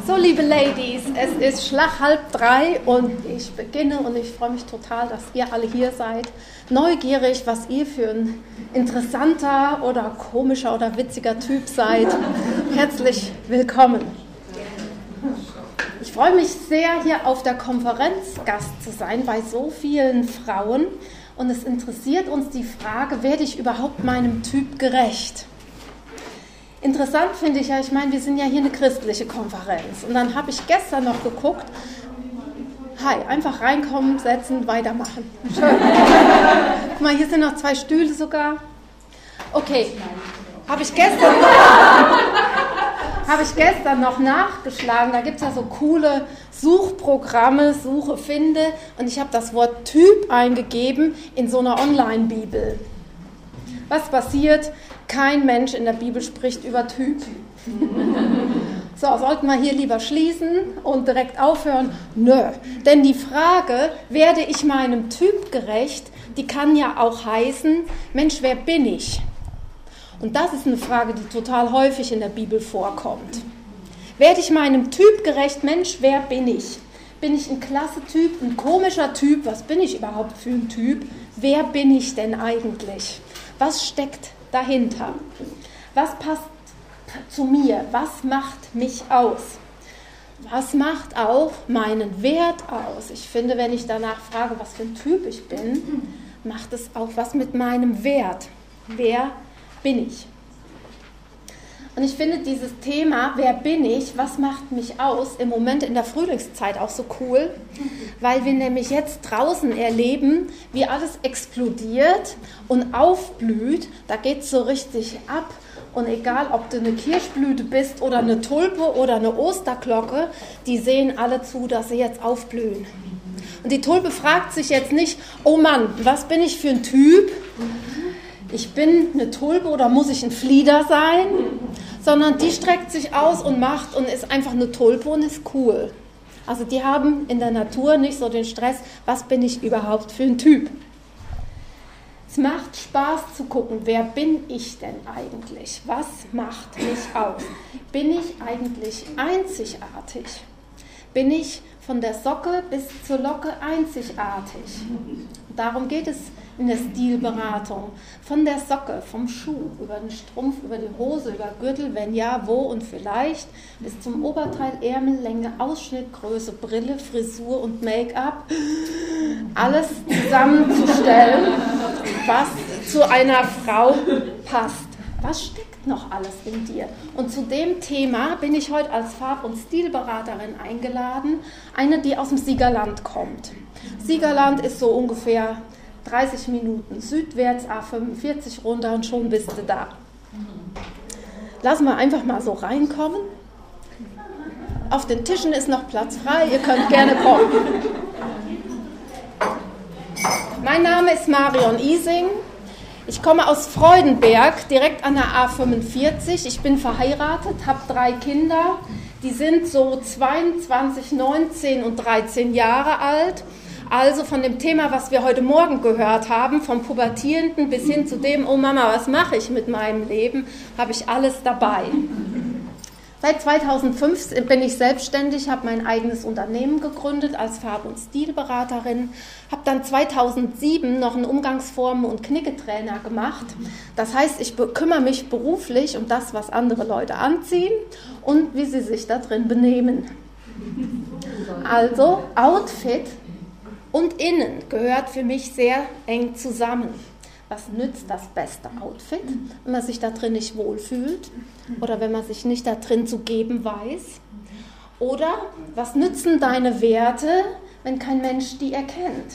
So, liebe Ladies, es ist Schlag halb drei und ich beginne und ich freue mich total, dass ihr alle hier seid. Neugierig, was ihr für ein interessanter oder komischer oder witziger Typ seid. Herzlich willkommen. Ich freue mich sehr, hier auf der Konferenz Gast zu sein bei so vielen Frauen. Und es interessiert uns die Frage, werde ich überhaupt meinem Typ gerecht? Interessant finde ich ja, ich meine, wir sind ja hier eine christliche Konferenz. Und dann habe ich gestern noch geguckt, hi, einfach reinkommen, setzen, weitermachen. Schön. Guck mal, hier sind noch zwei Stühle sogar. Okay, habe ich gestern habe ich gestern noch nachgeschlagen. Da gibt es ja so coole Suchprogramme, Suche, Finde. Und ich habe das Wort Typ eingegeben in so einer Online-Bibel. Was passiert? Kein Mensch in der Bibel spricht über Typ. So, sollten wir hier lieber schließen und direkt aufhören? Nö. Denn die Frage, werde ich meinem Typ gerecht, die kann ja auch heißen, Mensch, wer bin ich? Und das ist eine Frage, die total häufig in der Bibel vorkommt. Werde ich meinem Typ gerecht, Mensch, wer bin ich? Bin ich ein klasse Typ, ein komischer Typ? Was bin ich überhaupt für ein Typ? Wer bin ich denn eigentlich? Was steckt dahinter? Was passt zu mir? Was macht mich aus? Was macht auch meinen Wert aus? Ich finde, wenn ich danach frage, was für ein Typ ich bin, macht es auch was mit meinem Wert. Wer bin ich? Und ich finde dieses Thema, wer bin ich, was macht mich aus, im Moment in der Frühlingszeit auch so cool, weil wir nämlich jetzt draußen erleben, wie alles explodiert und aufblüht. Da geht es so richtig ab. Und egal, ob du eine Kirschblüte bist oder eine Tulpe oder eine Osterglocke, die sehen alle zu, dass sie jetzt aufblühen. Und die Tulpe fragt sich jetzt nicht, oh Mann, was bin ich für ein Typ? Ich bin eine Tulpe oder muss ich ein Flieder sein? Sondern die streckt sich aus und macht und ist einfach eine Tulpe und ist cool. Also die haben in der Natur nicht so den Stress, was bin ich überhaupt für ein Typ. Es macht Spaß zu gucken, wer bin ich denn eigentlich? Was macht mich aus? Bin ich eigentlich einzigartig? Bin ich von der Socke bis zur Locke einzigartig? Darum geht es in der Stilberatung. Von der Socke, vom Schuh, über den Strumpf, über die Hose, über Gürtel, wenn ja, wo und vielleicht, bis zum Oberteil, Ärmellänge, Ausschnitt, Größe, Brille, Frisur und Make-up. Alles zusammenzustellen, was zu einer Frau passt. Was steckt noch alles in dir? Und zu dem Thema bin ich heute als Farb- und Stilberaterin eingeladen, eine, die aus dem Siegerland kommt. Siegerland ist so ungefähr 30 Minuten südwärts, A45 runter und schon bist du da. Lassen wir einfach mal so reinkommen. Auf den Tischen ist noch Platz frei, ihr könnt gerne kommen. Mein Name ist Marion Ising. Ich komme aus Freudenberg, direkt an der A45. Ich bin verheiratet, habe drei Kinder. Die sind so 22, 19 und 13 Jahre alt also von dem Thema, was wir heute Morgen gehört haben, vom Pubertierenden bis hin zu dem, oh Mama, was mache ich mit meinem Leben, habe ich alles dabei. Seit 2005 bin ich selbstständig, habe mein eigenes Unternehmen gegründet als Farb- und Stilberaterin, habe dann 2007 noch einen Umgangsformen- und Knicketrainer gemacht. Das heißt, ich kümmere mich beruflich um das, was andere Leute anziehen und wie sie sich da drin benehmen. Also Outfit und innen gehört für mich sehr eng zusammen. Was nützt das beste Outfit, wenn man sich da drin nicht wohlfühlt oder wenn man sich nicht da drin zu geben weiß? Oder was nützen deine Werte, wenn kein Mensch die erkennt?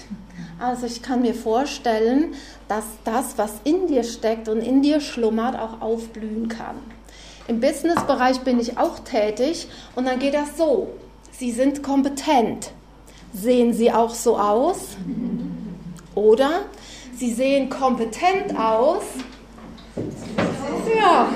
Also ich kann mir vorstellen, dass das, was in dir steckt und in dir schlummert, auch aufblühen kann. Im Businessbereich bin ich auch tätig und dann geht das so. Sie sind kompetent. Sehen sie auch so aus? Oder sie sehen kompetent aus? Ja,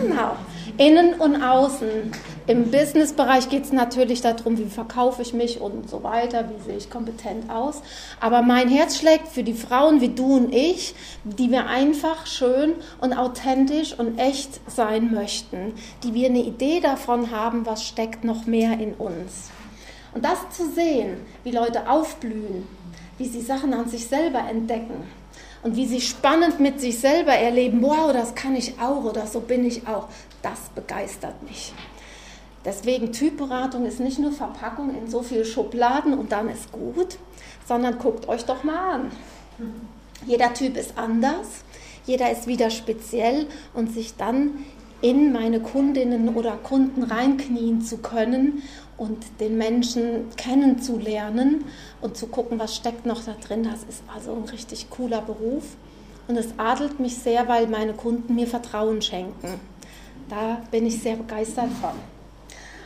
genau. Innen und außen Im Business-Bereich geht es natürlich darum, wie verkaufe ich mich und so weiter, wie sehe ich kompetent aus. Aber mein Herz schlägt für die Frauen wie du und ich, die wir einfach schön und authentisch und echt sein möchten, die wir eine Idee davon haben, was steckt noch mehr in uns. Und das zu sehen, wie Leute aufblühen, wie sie Sachen an sich selber entdecken und wie sie spannend mit sich selber erleben, wow, das kann ich auch oder so bin ich auch, das begeistert mich. Deswegen Typberatung ist nicht nur Verpackung in so viele Schubladen und dann ist gut, sondern guckt euch doch mal an. Jeder Typ ist anders, jeder ist wieder speziell und sich dann in meine Kundinnen oder Kunden reinknien zu können und den Menschen kennenzulernen und zu gucken, was steckt noch da drin. Das ist also ein richtig cooler Beruf. Und es adelt mich sehr, weil meine Kunden mir Vertrauen schenken. Da bin ich sehr begeistert von.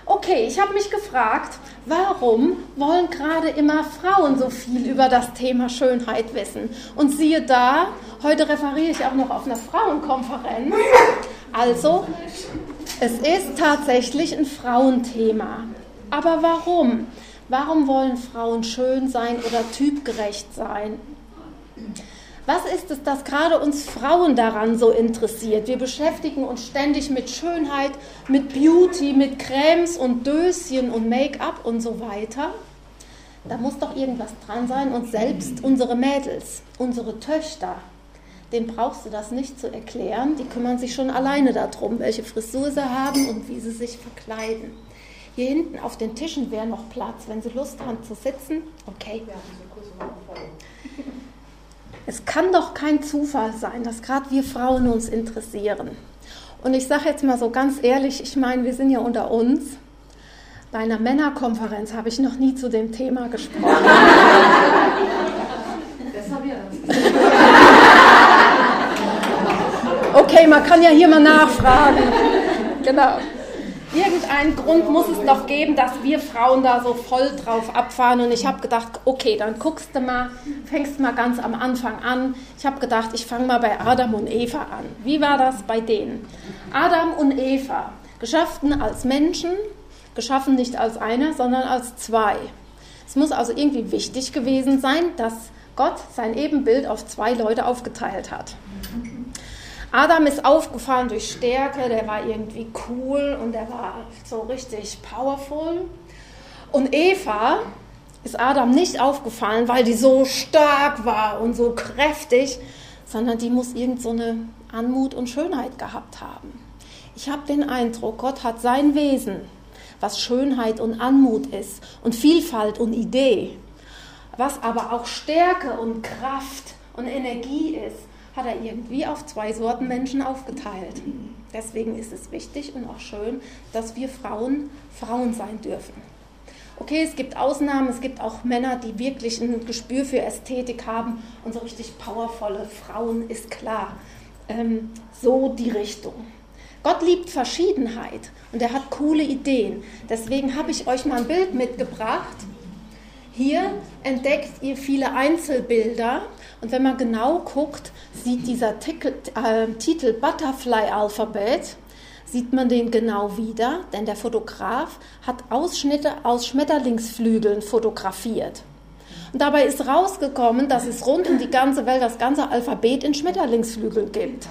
Okay, ich habe mich gefragt, warum wollen gerade immer Frauen so viel über das Thema Schönheit wissen? Und siehe da, heute referiere ich auch noch auf einer Frauenkonferenz. Also, es ist tatsächlich ein Frauenthema. Aber warum? Warum wollen Frauen schön sein oder typgerecht sein? Was ist es, das gerade uns Frauen daran so interessiert? Wir beschäftigen uns ständig mit Schönheit, mit Beauty, mit Cremes und Döschen und Make-up und so weiter. Da muss doch irgendwas dran sein und selbst unsere Mädels, unsere Töchter, denen brauchst du das nicht zu erklären. Die kümmern sich schon alleine darum, welche Frisur sie haben und wie sie sich verkleiden. Hier hinten auf den Tischen wäre noch Platz, wenn Sie Lust haben zu sitzen. Okay. Es kann doch kein Zufall sein, dass gerade wir Frauen uns interessieren. Und ich sage jetzt mal so ganz ehrlich, ich meine, wir sind ja unter uns. Bei einer Männerkonferenz habe ich noch nie zu dem Thema gesprochen. okay, man kann ja hier mal nachfragen. Genau. Irgendeinen Grund muss es doch geben, dass wir Frauen da so voll drauf abfahren. Und ich habe gedacht, okay, dann guckst du mal, fängst mal ganz am Anfang an. Ich habe gedacht, ich fange mal bei Adam und Eva an. Wie war das bei denen? Adam und Eva, geschaffen als Menschen, geschaffen nicht als einer, sondern als zwei. Es muss also irgendwie wichtig gewesen sein, dass Gott sein Ebenbild auf zwei Leute aufgeteilt hat. Adam ist aufgefallen durch Stärke, der war irgendwie cool und der war so richtig powerful. Und Eva ist Adam nicht aufgefallen, weil die so stark war und so kräftig, sondern die muss irgend so Anmut und Schönheit gehabt haben. Ich habe den Eindruck, Gott hat sein Wesen, was Schönheit und Anmut ist und Vielfalt und Idee, was aber auch Stärke und Kraft und Energie ist hat er irgendwie auf zwei Sorten Menschen aufgeteilt. Deswegen ist es wichtig und auch schön, dass wir Frauen Frauen sein dürfen. Okay, es gibt Ausnahmen, es gibt auch Männer, die wirklich ein Gespür für Ästhetik haben und so richtig powervolle Frauen, ist klar. Ähm, so die Richtung. Gott liebt Verschiedenheit und er hat coole Ideen. Deswegen habe ich euch mal ein Bild mitgebracht. Hier entdeckt ihr viele Einzelbilder und wenn man genau guckt, sieht dieser Titel, äh, Titel Butterfly Alphabet, sieht man den genau wieder, denn der Fotograf hat Ausschnitte aus Schmetterlingsflügeln fotografiert. Und dabei ist rausgekommen, dass es rund um die ganze Welt das ganze Alphabet in Schmetterlingsflügeln gibt.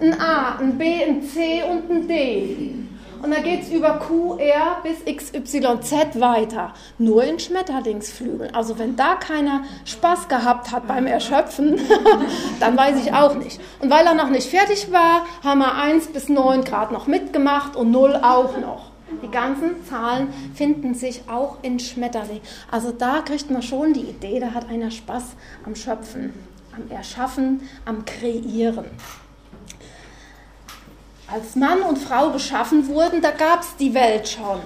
Ein A, ein B, ein C und ein D. Und dann geht es über QR bis XYZ weiter. Nur in Schmetterlingsflügeln. Also wenn da keiner Spaß gehabt hat beim Erschöpfen, dann weiß ich auch nicht. Und weil er noch nicht fertig war, haben wir 1 bis 9 Grad noch mitgemacht und 0 auch noch. Die ganzen Zahlen finden sich auch in Schmetterling. Also da kriegt man schon die Idee, da hat einer Spaß am Schöpfen, am Erschaffen, am Kreieren als Mann und Frau geschaffen wurden, da gab es die Welt schon.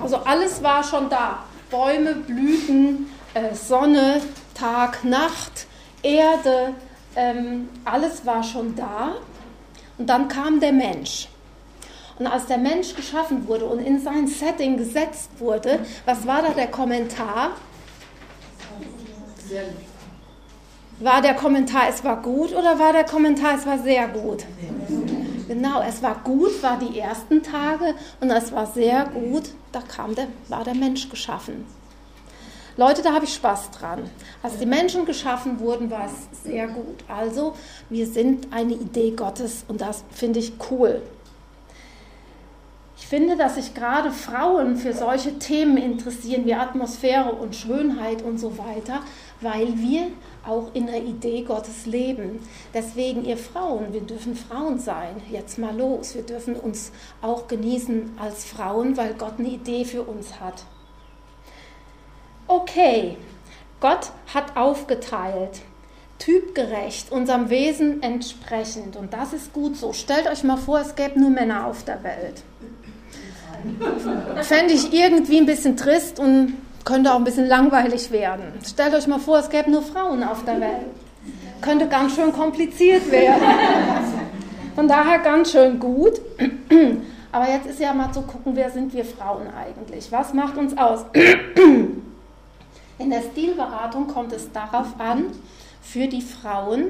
Also alles war schon da. Bäume, Blüten, äh, Sonne, Tag, Nacht, Erde, ähm, alles war schon da. Und dann kam der Mensch. Und als der Mensch geschaffen wurde und in sein Setting gesetzt wurde, was war da der Kommentar? War der Kommentar, es war gut oder war der Kommentar, es war sehr gut? Genau, es war gut, war die ersten Tage und es war sehr gut, da kam der, war der Mensch geschaffen. Leute, da habe ich Spaß dran. Als die Menschen geschaffen wurden, war es sehr gut. Also, wir sind eine Idee Gottes und das finde ich cool. Ich finde, dass sich gerade Frauen für solche Themen interessieren wie Atmosphäre und Schönheit und so weiter, weil wir auch in der Idee Gottes leben. Deswegen, ihr Frauen, wir dürfen Frauen sein. Jetzt mal los. Wir dürfen uns auch genießen als Frauen, weil Gott eine Idee für uns hat. Okay, Gott hat aufgeteilt, typgerecht, unserem Wesen entsprechend. Und das ist gut so. Stellt euch mal vor, es gäbe nur Männer auf der Welt. Fände ich irgendwie ein bisschen trist und könnte auch ein bisschen langweilig werden. Stellt euch mal vor, es gäbe nur Frauen auf der Welt. Könnte ganz schön kompliziert werden. Von daher ganz schön gut. Aber jetzt ist ja mal zu gucken, wer sind wir Frauen eigentlich? Was macht uns aus? In der Stilberatung kommt es darauf an, für die Frauen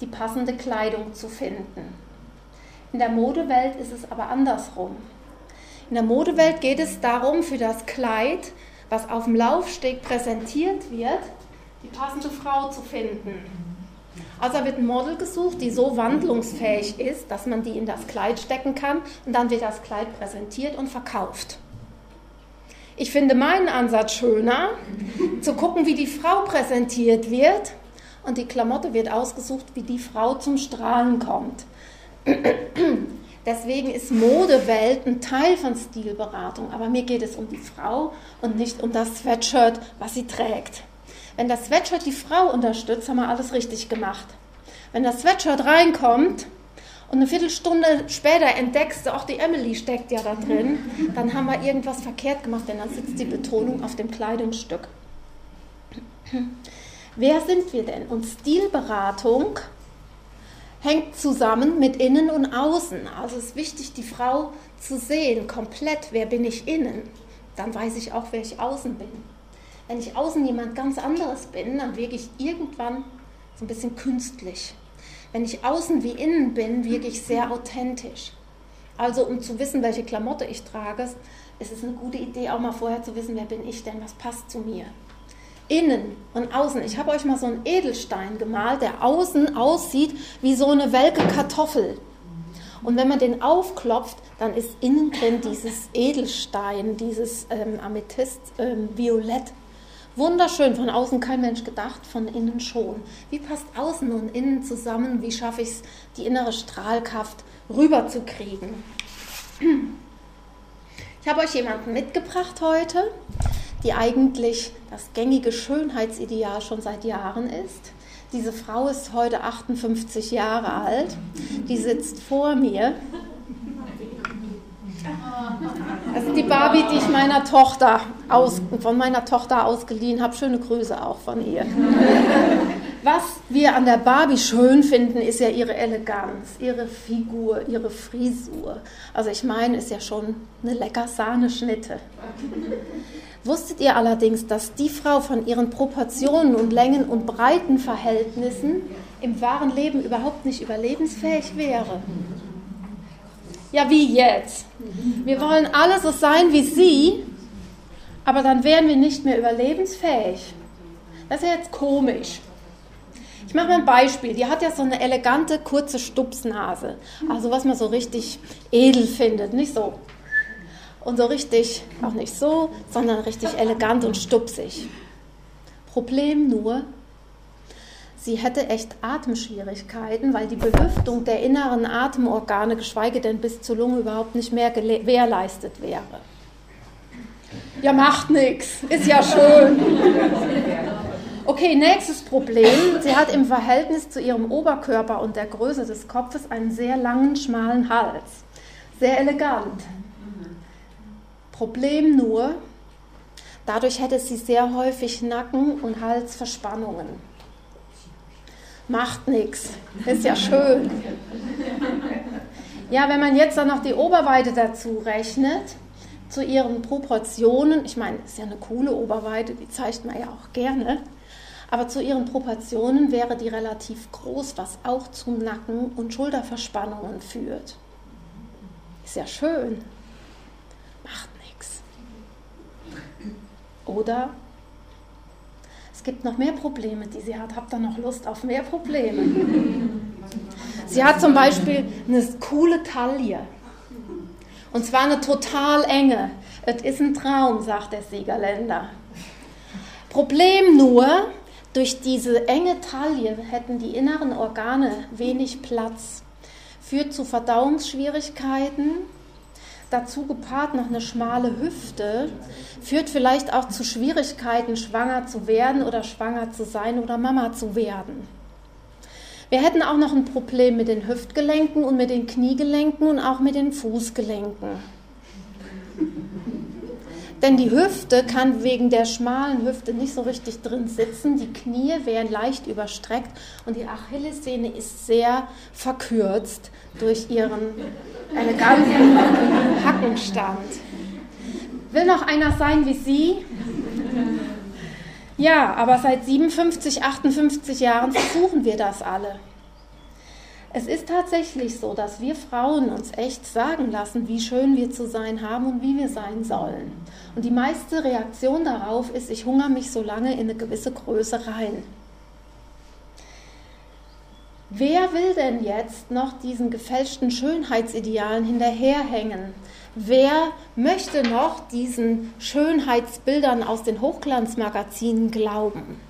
die passende Kleidung zu finden. In der Modewelt ist es aber andersrum. In der Modewelt geht es darum, für das Kleid, was auf dem Laufsteg präsentiert wird, die passende Frau zu finden. Also wird ein Model gesucht, die so wandlungsfähig ist, dass man die in das Kleid stecken kann und dann wird das Kleid präsentiert und verkauft. Ich finde meinen Ansatz schöner, zu gucken, wie die Frau präsentiert wird und die Klamotte wird ausgesucht, wie die Frau zum Strahlen kommt. Deswegen ist Modewelt ein Teil von Stilberatung, aber mir geht es um die Frau und nicht um das Sweatshirt, was sie trägt. Wenn das Sweatshirt die Frau unterstützt, haben wir alles richtig gemacht. Wenn das Sweatshirt reinkommt und eine Viertelstunde später entdeckst du, auch die Emily steckt ja da drin, dann haben wir irgendwas verkehrt gemacht, denn dann sitzt die Betonung auf dem Kleidungsstück. Wer sind wir denn? Und Stilberatung hängt zusammen mit Innen und Außen. Also es ist wichtig, die Frau zu sehen, komplett, wer bin ich innen. Dann weiß ich auch, wer ich außen bin. Wenn ich außen jemand ganz anderes bin, dann wirke ich irgendwann so ein bisschen künstlich. Wenn ich außen wie innen bin, wirke ich sehr authentisch. Also um zu wissen, welche Klamotte ich trage, ist es eine gute Idee, auch mal vorher zu wissen, wer bin ich denn, was passt zu mir. Innen und außen. Ich habe euch mal so einen Edelstein gemalt, der außen aussieht wie so eine welke Kartoffel. Und wenn man den aufklopft, dann ist innen drin dieses Edelstein, dieses ähm, Amethyst, ähm, Violett. Wunderschön, von außen kein Mensch gedacht, von innen schon. Wie passt außen und innen zusammen? Wie schaffe ich es, die innere Strahlkraft rüberzukriegen? Ich habe euch jemanden mitgebracht heute, die eigentlich das gängige Schönheitsideal schon seit Jahren ist. Diese Frau ist heute 58 Jahre alt. Die sitzt vor mir das ist die Barbie, die ich meiner Tochter aus, von meiner Tochter ausgeliehen habe. Schöne Grüße auch von ihr. Was wir an der Barbie schön finden, ist ja ihre Eleganz, ihre Figur, ihre Frisur. Also ich meine, ist ja schon eine lecker Sahneschnitte. Wusstet ihr allerdings, dass die Frau von ihren Proportionen und Längen und Breitenverhältnissen im wahren Leben überhaupt nicht überlebensfähig wäre? Ja, wie jetzt? Wir wollen alle so sein wie sie, aber dann wären wir nicht mehr überlebensfähig. Das ist ja jetzt komisch. Ich mache mal ein Beispiel. Die hat ja so eine elegante, kurze Stupsnase. Also was man so richtig edel findet. Nicht so. Und so richtig, auch nicht so, sondern richtig elegant und stupsig. Problem nur, sie hätte echt Atemschwierigkeiten, weil die Belüftung der inneren Atemorgane, geschweige denn bis zur Lunge, überhaupt nicht mehr gewährleistet wäre. Ja, macht nichts, ist ja schön. Okay, nächstes Problem. Sie hat im Verhältnis zu ihrem Oberkörper und der Größe des Kopfes einen sehr langen, schmalen Hals. Sehr elegant. Problem nur, dadurch hätte sie sehr häufig Nacken- und Halsverspannungen macht nichts. Ist ja schön. Ja, wenn man jetzt dann noch die Oberweite dazu rechnet, zu ihren Proportionen, ich meine, ist ja eine coole Oberweite, die zeigt man ja auch gerne, aber zu ihren Proportionen wäre die relativ groß, was auch zu Nacken- und Schulterverspannungen führt. Ist ja schön. Macht. Oder es gibt noch mehr Probleme, die sie hat. Habt ihr noch Lust auf mehr Probleme? Sie hat zum Beispiel eine coole Taille. Und zwar eine total enge. Es ist ein Traum, sagt der Siegerländer. Problem nur, durch diese enge Taille hätten die inneren Organe wenig Platz. Führt zu Verdauungsschwierigkeiten, dazu gepaart noch eine schmale Hüfte, führt vielleicht auch zu Schwierigkeiten, schwanger zu werden oder schwanger zu sein oder Mama zu werden. Wir hätten auch noch ein Problem mit den Hüftgelenken und mit den Kniegelenken und auch mit den Fußgelenken. Denn die Hüfte kann wegen der schmalen Hüfte nicht so richtig drin sitzen. Die Knie wären leicht überstreckt und die Achillessehne ist sehr verkürzt durch ihren eleganten Hackenstand. Will noch einer sein wie Sie? Ja, aber seit 57, 58 Jahren versuchen wir das alle. Es ist tatsächlich so, dass wir Frauen uns echt sagen lassen, wie schön wir zu sein haben und wie wir sein sollen. Und die meiste Reaktion darauf ist, ich hungere mich so lange in eine gewisse Größe rein. Wer will denn jetzt noch diesen gefälschten Schönheitsidealen hinterherhängen? Wer möchte noch diesen Schönheitsbildern aus den Hochglanzmagazinen glauben?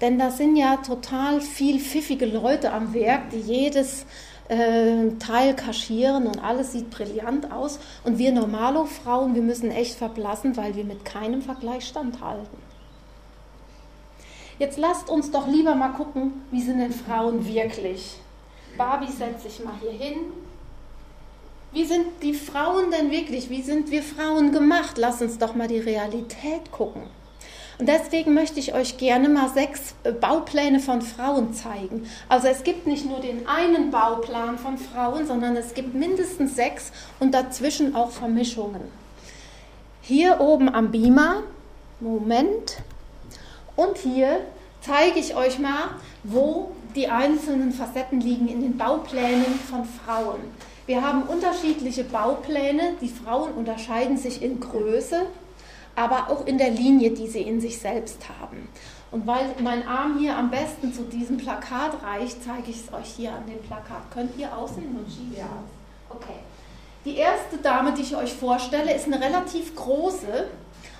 Denn da sind ja total viel pfiffige Leute am Werk, die jedes äh, Teil kaschieren und alles sieht brillant aus. Und wir normalo Frauen, wir müssen echt verblassen, weil wir mit keinem Vergleich standhalten. Jetzt lasst uns doch lieber mal gucken, wie sind denn Frauen wirklich? Barbie setzt sich mal hier hin. Wie sind die Frauen denn wirklich? Wie sind wir Frauen gemacht? Lass uns doch mal die Realität gucken. Und deswegen möchte ich euch gerne mal sechs äh, Baupläne von Frauen zeigen. Also es gibt nicht nur den einen Bauplan von Frauen, sondern es gibt mindestens sechs und dazwischen auch Vermischungen. Hier oben am Beamer, Moment, und hier zeige ich euch mal, wo die einzelnen Facetten liegen in den Bauplänen von Frauen. Wir haben unterschiedliche Baupläne. Die Frauen unterscheiden sich in Größe, aber auch in der Linie, die sie in sich selbst haben. Und weil mein Arm hier am besten zu diesem Plakat reicht, zeige ich es euch hier an dem Plakat. Könnt ihr aussehen und schieben? Ja. Okay. Die erste Dame, die ich euch vorstelle, ist eine relativ große.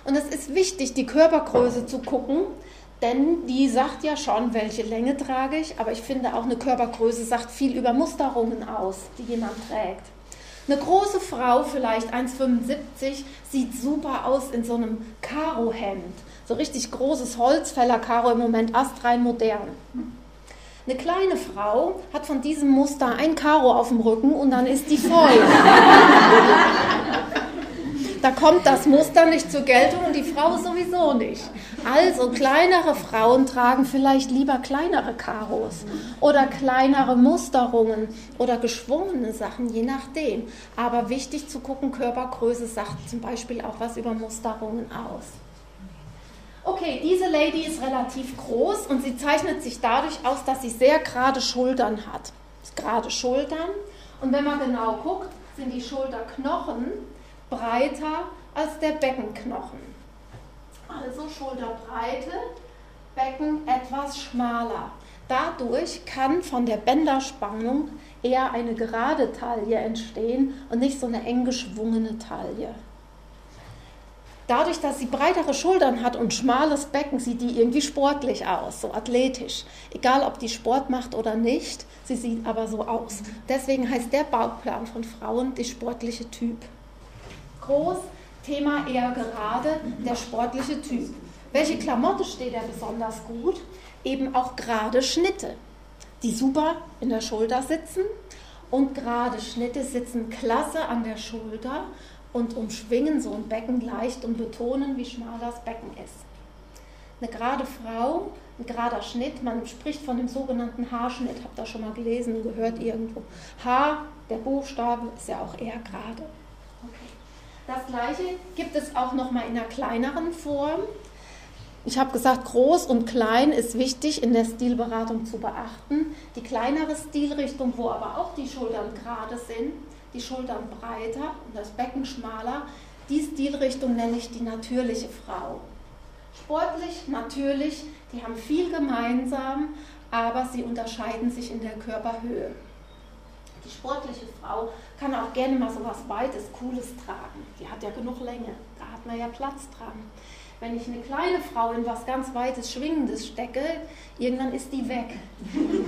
Und es ist wichtig, die Körpergröße zu gucken, denn die sagt ja schon, welche Länge trage ich. Aber ich finde auch eine Körpergröße sagt viel über Musterungen aus, die jemand trägt. Eine große Frau, vielleicht 1,75, sieht super aus in so einem Karohemd. So richtig großes Holzfäller-Karo im Moment astrein modern. Eine kleine Frau hat von diesem Muster ein Karo auf dem Rücken und dann ist die voll. da kommt das Muster nicht zur Geltung und die Frau sowieso nicht. Also kleinere Frauen tragen vielleicht lieber kleinere Karos oder kleinere Musterungen oder geschwungene Sachen, je nachdem. Aber wichtig zu gucken, Körpergröße sagt zum Beispiel auch was über Musterungen aus. Okay, diese Lady ist relativ groß und sie zeichnet sich dadurch aus, dass sie sehr gerade Schultern hat. Gerade Schultern. Und wenn man genau guckt, sind die Schulterknochen breiter als der Beckenknochen. Also Schulterbreite, Becken etwas schmaler. Dadurch kann von der Bänderspannung eher eine gerade Taille entstehen und nicht so eine eng geschwungene Taille. Dadurch, dass sie breitere Schultern hat und schmales Becken, sieht die irgendwie sportlich aus, so athletisch. Egal, ob die Sport macht oder nicht, sie sieht aber so aus. Deswegen heißt der Bauplan von Frauen die sportliche Typ. Groß, Thema eher gerade, der sportliche Typ. Welche Klamotte steht er besonders gut? Eben auch gerade Schnitte, die super in der Schulter sitzen. Und gerade Schnitte sitzen klasse an der Schulter und umschwingen so ein Becken leicht und betonen, wie schmal das Becken ist. Eine gerade Frau, ein gerader Schnitt, man spricht von dem sogenannten Haarschnitt, habt ihr schon mal gelesen, gehört irgendwo. Haar, der Buchstabe ist ja auch eher gerade. Das gleiche gibt es auch noch mal in einer kleineren Form. Ich habe gesagt, groß und klein ist wichtig in der Stilberatung zu beachten. Die kleinere Stilrichtung, wo aber auch die Schultern gerade sind, die Schultern breiter und das Becken schmaler. Die Stilrichtung nenne ich die natürliche Frau. Sportlich, natürlich, die haben viel gemeinsam, aber sie unterscheiden sich in der Körperhöhe. Die sportliche Frau kann auch gerne mal so was Weites, Cooles tragen. Die hat ja genug Länge, da hat man ja Platz dran. Wenn ich eine kleine Frau in was ganz Weites, Schwingendes stecke, irgendwann ist die weg.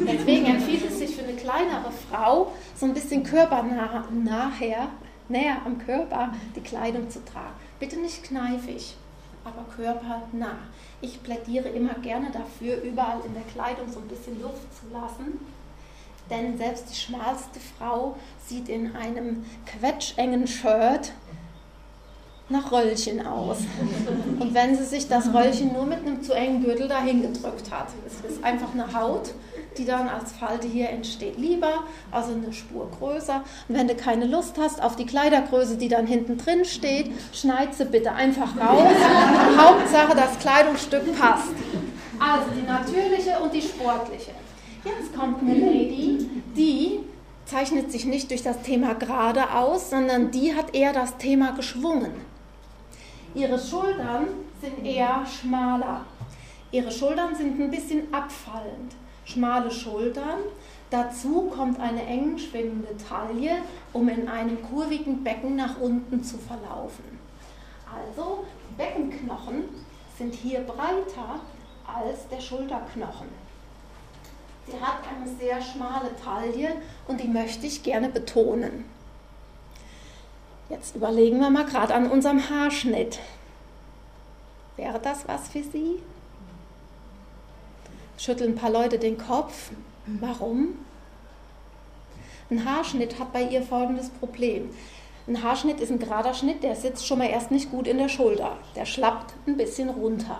Deswegen empfiehlt es sich für eine kleinere Frau, so ein bisschen körpernah, nachher, näher am Körper, die Kleidung zu tragen. Bitte nicht kneifig, aber körpernah. Ich plädiere immer gerne dafür, überall in der Kleidung so ein bisschen Luft zu lassen denn selbst die schmalste Frau sieht in einem quetschengen Shirt nach Röllchen aus. Und wenn sie sich das Röllchen nur mit einem zu engen Gürtel dahin gedrückt hat, es ist einfach eine Haut, die dann als Falte hier entsteht. Lieber, also eine Spur größer. Und wenn du keine Lust hast auf die Kleidergröße, die dann hinten drin steht, schneid sie bitte einfach raus. Hauptsache, das Kleidungsstück passt. Also die natürliche und die sportliche. Jetzt kommt eine Lady, die zeichnet sich nicht durch das Thema gerade aus, sondern die hat eher das Thema geschwungen. Ihre Schultern sind eher schmaler. Ihre Schultern sind ein bisschen abfallend. Schmale Schultern. Dazu kommt eine eng schwingende Taille, um in einem kurvigen Becken nach unten zu verlaufen. Also, Beckenknochen sind hier breiter als der Schulterknochen. Sie hat eine sehr schmale Taille und die möchte ich gerne betonen. Jetzt überlegen wir mal gerade an unserem Haarschnitt. Wäre das was für Sie? Schütteln ein paar Leute den Kopf. Warum? Ein Haarschnitt hat bei ihr folgendes Problem. Ein Haarschnitt ist ein gerader Schnitt, der sitzt schon mal erst nicht gut in der Schulter. Der schlappt ein bisschen runter.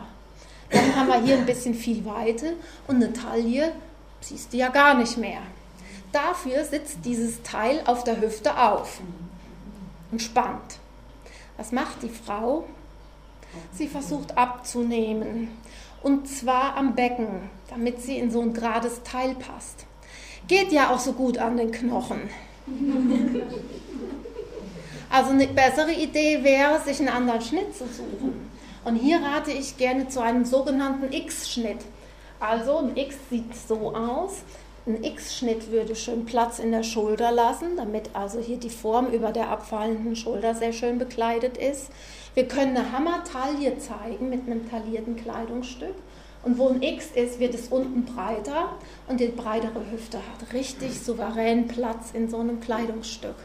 Dann haben wir hier ein bisschen viel Weite und eine Taille siehst du ja gar nicht mehr. Dafür sitzt dieses Teil auf der Hüfte auf und spannt. Was macht die Frau? Sie versucht abzunehmen. Und zwar am Becken, damit sie in so ein gerades Teil passt. Geht ja auch so gut an den Knochen. Also eine bessere Idee wäre, sich einen anderen Schnitt zu suchen. Und hier rate ich gerne zu einem sogenannten X-Schnitt. Also ein X sieht so aus. Ein X-Schnitt würde schön Platz in der Schulter lassen, damit also hier die Form über der abfallenden Schulter sehr schön bekleidet ist. Wir können eine Hammertaille zeigen mit einem taillierten Kleidungsstück. Und wo ein X ist, wird es unten breiter und die breitere Hüfte hat richtig souverän Platz in so einem Kleidungsstück.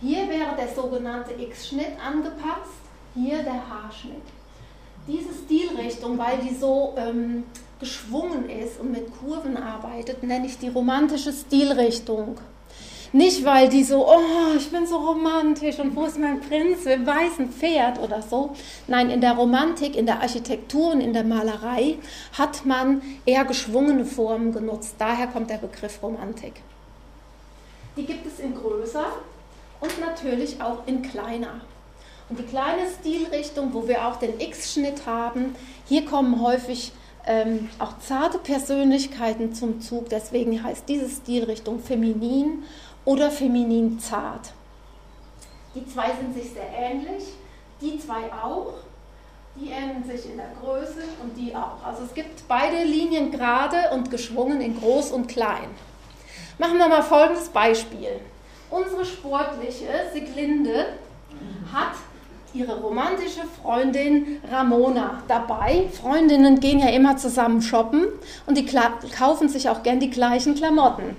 Hier wäre der sogenannte X-Schnitt angepasst, hier der Haarschnitt diese Stilrichtung, weil die so ähm, geschwungen ist und mit Kurven arbeitet, nenne ich die romantische Stilrichtung. Nicht, weil die so, oh, ich bin so romantisch und wo ist mein Prinz mit weißem Pferd oder so. Nein, in der Romantik, in der Architektur und in der Malerei hat man eher geschwungene Formen genutzt. Daher kommt der Begriff Romantik. Die gibt es in größer und natürlich auch in kleiner. Und die kleine Stilrichtung, wo wir auch den X-Schnitt haben, hier kommen häufig ähm, auch zarte Persönlichkeiten zum Zug. Deswegen heißt diese Stilrichtung feminin oder feminin zart. Die zwei sind sich sehr ähnlich, die zwei auch. Die ähneln sich in der Größe und die auch. Also es gibt beide Linien gerade und geschwungen in groß und klein. Machen wir mal folgendes Beispiel. Unsere sportliche Siglinde hat ihre romantische Freundin Ramona dabei. Freundinnen gehen ja immer zusammen shoppen und die kaufen sich auch gern die gleichen Klamotten.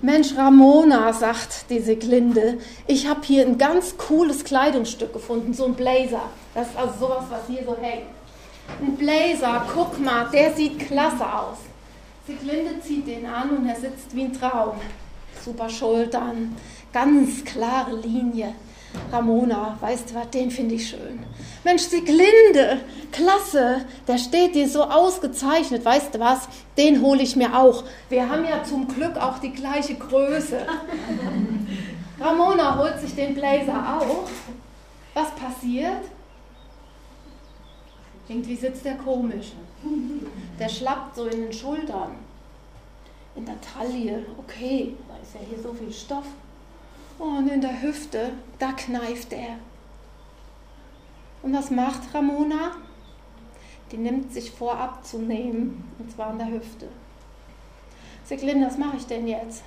Mensch, Ramona, sagt diese Glinde, ich habe hier ein ganz cooles Kleidungsstück gefunden, so ein Blazer. Das ist also sowas, was hier so hängt. Ein Blazer, guck mal, der sieht klasse aus. Sieglinde zieht den an und er sitzt wie ein Traum. Super Schultern, ganz klare Linie. Ramona, weißt du was, den finde ich schön. Mensch, Sieglinde, klasse, der steht dir so ausgezeichnet, weißt du was, den hole ich mir auch. Wir haben ja zum Glück auch die gleiche Größe. Ramona holt sich den Blazer auch. Was passiert? Irgendwie sitzt der komisch. Der schlappt so in den Schultern. in der Taille, okay, da ist ja hier so viel Stoff. Und in der Hüfte, da kneift er. Und was macht Ramona? Die nimmt sich vor abzunehmen, und zwar an der Hüfte. Siglinde, was mache ich denn jetzt?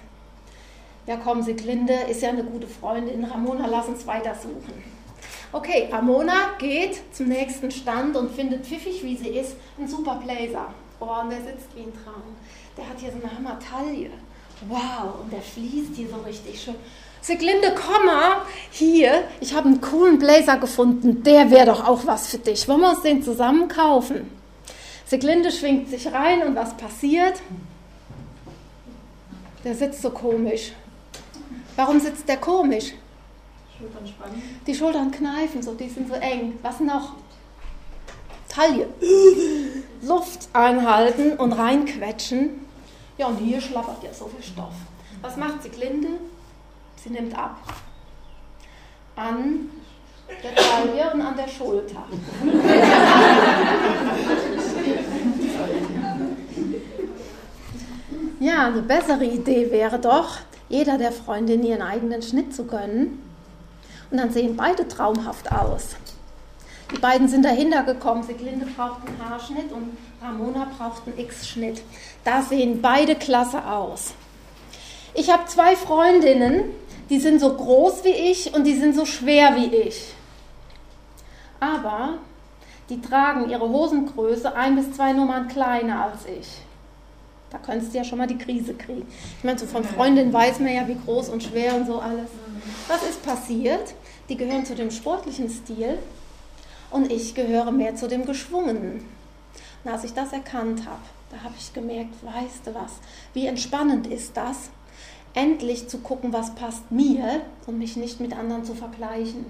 Ja, komm, Siglinde ist ja eine gute Freundin. Ramona, lass uns weitersuchen. Okay, Ramona geht zum nächsten Stand und findet pfiffig, wie sie ist, einen super Blazer. Oh, und der sitzt wie ein Traum. Der hat hier so eine Hammer-Taille. Wow, und der fließt hier so richtig schön. Siglinde, komm mal hier. Ich habe einen coolen Blazer gefunden. Der wäre doch auch was für dich. Wollen wir uns den zusammen kaufen? Siglinde schwingt sich rein und was passiert? Der sitzt so komisch. Warum sitzt der komisch? Schultern spannen. Die Schultern kneifen so, die sind so eng. Was noch? Taille. Luft einhalten und reinquetschen. Ja, und hier schlappert ja so viel Stoff. Was macht Siglinde? Sie nimmt ab. An der Taille und an der Schulter. Ja, eine bessere Idee wäre doch, jeder der Freundinnen ihren eigenen Schnitt zu gönnen. Und dann sehen beide traumhaft aus. Die beiden sind dahinter gekommen. Siglinde braucht einen Haarschnitt und Ramona braucht einen X-Schnitt. Da sehen beide klasse aus. Ich habe zwei Freundinnen, die sind so groß wie ich und die sind so schwer wie ich. Aber die tragen ihre Hosengröße ein bis zwei Nummern kleiner als ich. Da könntest du ja schon mal die Krise kriegen. Ich meine, so von Freundinnen weiß man ja, wie groß und schwer und so alles. Was ist passiert? Die gehören zu dem sportlichen Stil und ich gehöre mehr zu dem geschwungenen. Und als ich das erkannt habe, da habe ich gemerkt, weißt du was, wie entspannend ist das, endlich zu gucken, was passt mir und mich nicht mit anderen zu vergleichen.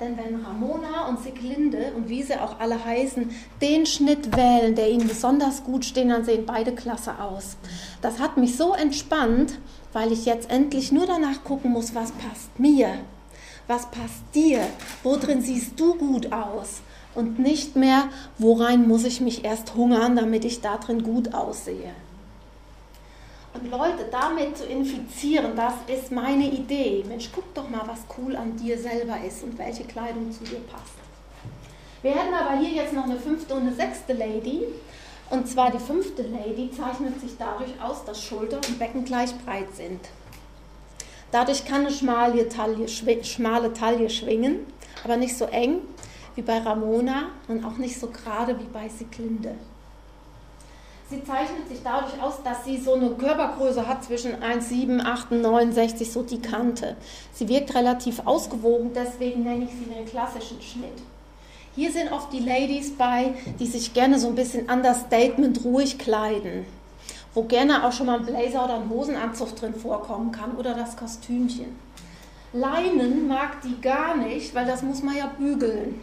Denn wenn Ramona und Siglinde und wie sie auch alle heißen, den Schnitt wählen, der ihnen besonders gut steht, dann sehen beide klasse aus. Das hat mich so entspannt, weil ich jetzt endlich nur danach gucken muss, was passt mir, was passt dir, worin siehst du gut aus und nicht mehr, worein muss ich mich erst hungern, damit ich darin gut aussehe. Leute damit zu infizieren, das ist meine Idee. Mensch, guck doch mal, was cool an dir selber ist und welche Kleidung zu dir passt. Wir hätten aber hier jetzt noch eine fünfte und eine sechste Lady. Und zwar die fünfte Lady zeichnet sich dadurch aus, dass Schulter und Becken gleich breit sind. Dadurch kann eine schmale Taille, schmale Taille schwingen, aber nicht so eng wie bei Ramona und auch nicht so gerade wie bei Siglinde. Sie zeichnet sich dadurch aus, dass sie so eine Körpergröße hat zwischen 1,7, 69, so die Kante. Sie wirkt relativ ausgewogen, deswegen nenne ich sie den klassischen Schnitt. Hier sind oft die Ladies bei, die sich gerne so ein bisschen understatement ruhig kleiden, wo gerne auch schon mal ein Blazer oder ein Hosenanzug drin vorkommen kann oder das Kostümchen. Leinen mag die gar nicht, weil das muss man ja bügeln.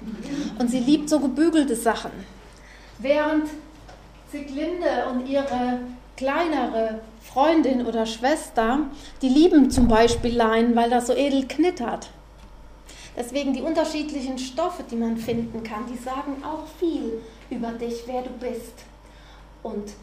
Und sie liebt so gebügelte Sachen. Während Sieglinde und ihre kleinere Freundin oder Schwester, die lieben zum Beispiel Leinen, weil das so edel knittert. Deswegen die unterschiedlichen Stoffe, die man finden kann, die sagen auch viel über dich, wer du bist. Und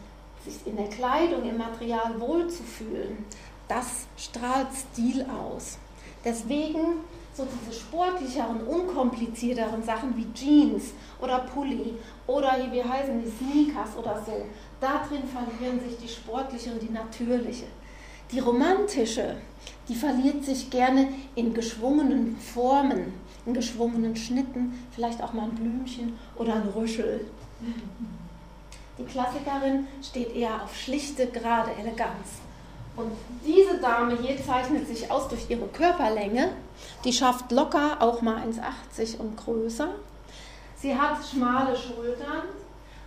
sich in der Kleidung, im Material wohlzufühlen, das strahlt Stil aus. Deswegen so diese sportlicheren, unkomplizierteren Sachen wie Jeans oder Pulli oder wie wir heißen die Sneakers oder so, da drin verlieren sich die sportliche und die natürliche. Die romantische, die verliert sich gerne in geschwungenen Formen, in geschwungenen Schnitten, vielleicht auch mal ein Blümchen oder ein Rüschel. Die Klassikerin steht eher auf schlichte, gerade Eleganz. Und diese Dame hier zeichnet sich aus durch ihre Körperlänge. Die schafft locker auch mal 1,80 und größer. Sie hat schmale Schultern,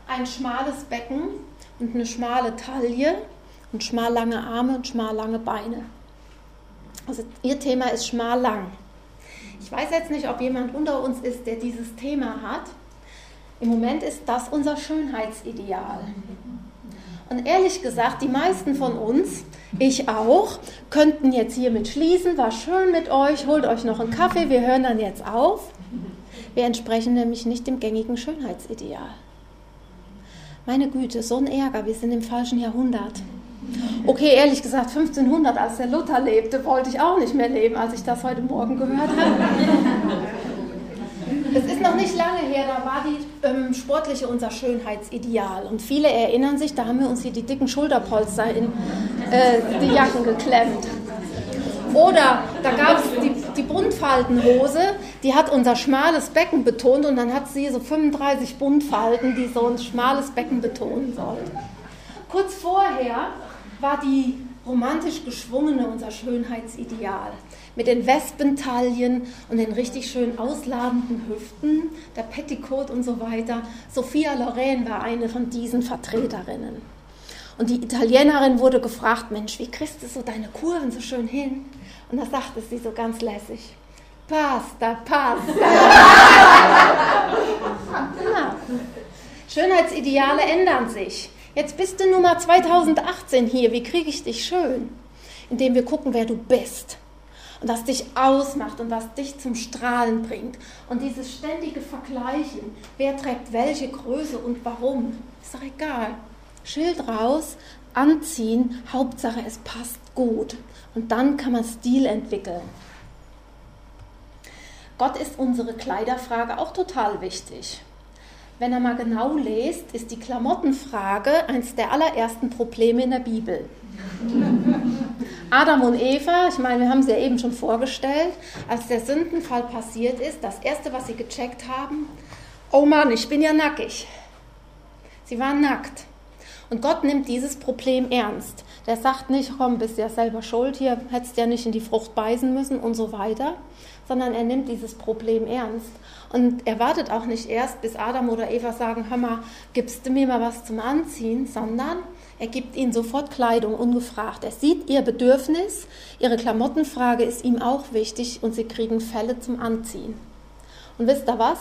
ein schmales Becken und eine schmale Taille und schmal lange Arme und schmal lange Beine. Also ihr Thema ist schmal lang. Ich weiß jetzt nicht, ob jemand unter uns ist, der dieses Thema hat. Im Moment ist das unser Schönheitsideal. Und ehrlich gesagt, die meisten von uns, ich auch, könnten jetzt hiermit schließen. War schön mit euch, holt euch noch einen Kaffee, wir hören dann jetzt auf. Wir entsprechen nämlich nicht dem gängigen Schönheitsideal. Meine Güte, so ein Ärger, wir sind im falschen Jahrhundert. Okay, ehrlich gesagt, 1500, als der Luther lebte, wollte ich auch nicht mehr leben, als ich das heute Morgen gehört habe. Es ist noch nicht lange her, da war die ähm, sportliche unser Schönheitsideal. Und viele erinnern sich, da haben wir uns hier die dicken Schulterpolster in äh, die Jacken geklemmt. Oder da gab es die, die Buntfaltenhose, die hat unser schmales Becken betont und dann hat sie so 35 Buntfalten, die so ein schmales Becken betonen sollten. Kurz vorher war die romantisch geschwungene unser Schönheitsideal mit den Wespentaillen und den richtig schön ausladenden Hüften, der Petticoat und so weiter. Sophia Loren war eine von diesen Vertreterinnen. Und die Italienerin wurde gefragt, Mensch, wie kriegst du so deine Kurven so schön hin? Und da sagte sie so ganz lässig, Pasta, Pasta. genau. Schönheitsideale ändern sich. Jetzt bist du Nummer 2018 hier. Wie kriege ich dich schön? Indem wir gucken, wer du bist und was dich ausmacht und was dich zum Strahlen bringt. Und dieses ständige Vergleichen, wer trägt welche Größe und warum, ist doch egal. Schild raus, anziehen, Hauptsache es passt gut. Und dann kann man Stil entwickeln. Gott ist unsere Kleiderfrage auch total wichtig. Wenn er mal genau lest, ist die Klamottenfrage eines der allerersten Probleme in der Bibel. Adam und Eva, ich meine, wir haben sie ja eben schon vorgestellt, als der Sündenfall passiert ist, das erste, was sie gecheckt haben, oh Mann, ich bin ja nackig. Sie waren nackt. Und Gott nimmt dieses Problem ernst. Der sagt nicht, komm, bist ja selber schuld, hier hättest ja nicht in die Frucht beißen müssen und so weiter, sondern er nimmt dieses Problem ernst. Und er wartet auch nicht erst, bis Adam oder Eva sagen, hör mal, gibst du mir mal was zum Anziehen, sondern er gibt ihnen sofort Kleidung, ungefragt. Er sieht ihr Bedürfnis, ihre Klamottenfrage ist ihm auch wichtig und sie kriegen Felle zum Anziehen. Und wisst ihr was?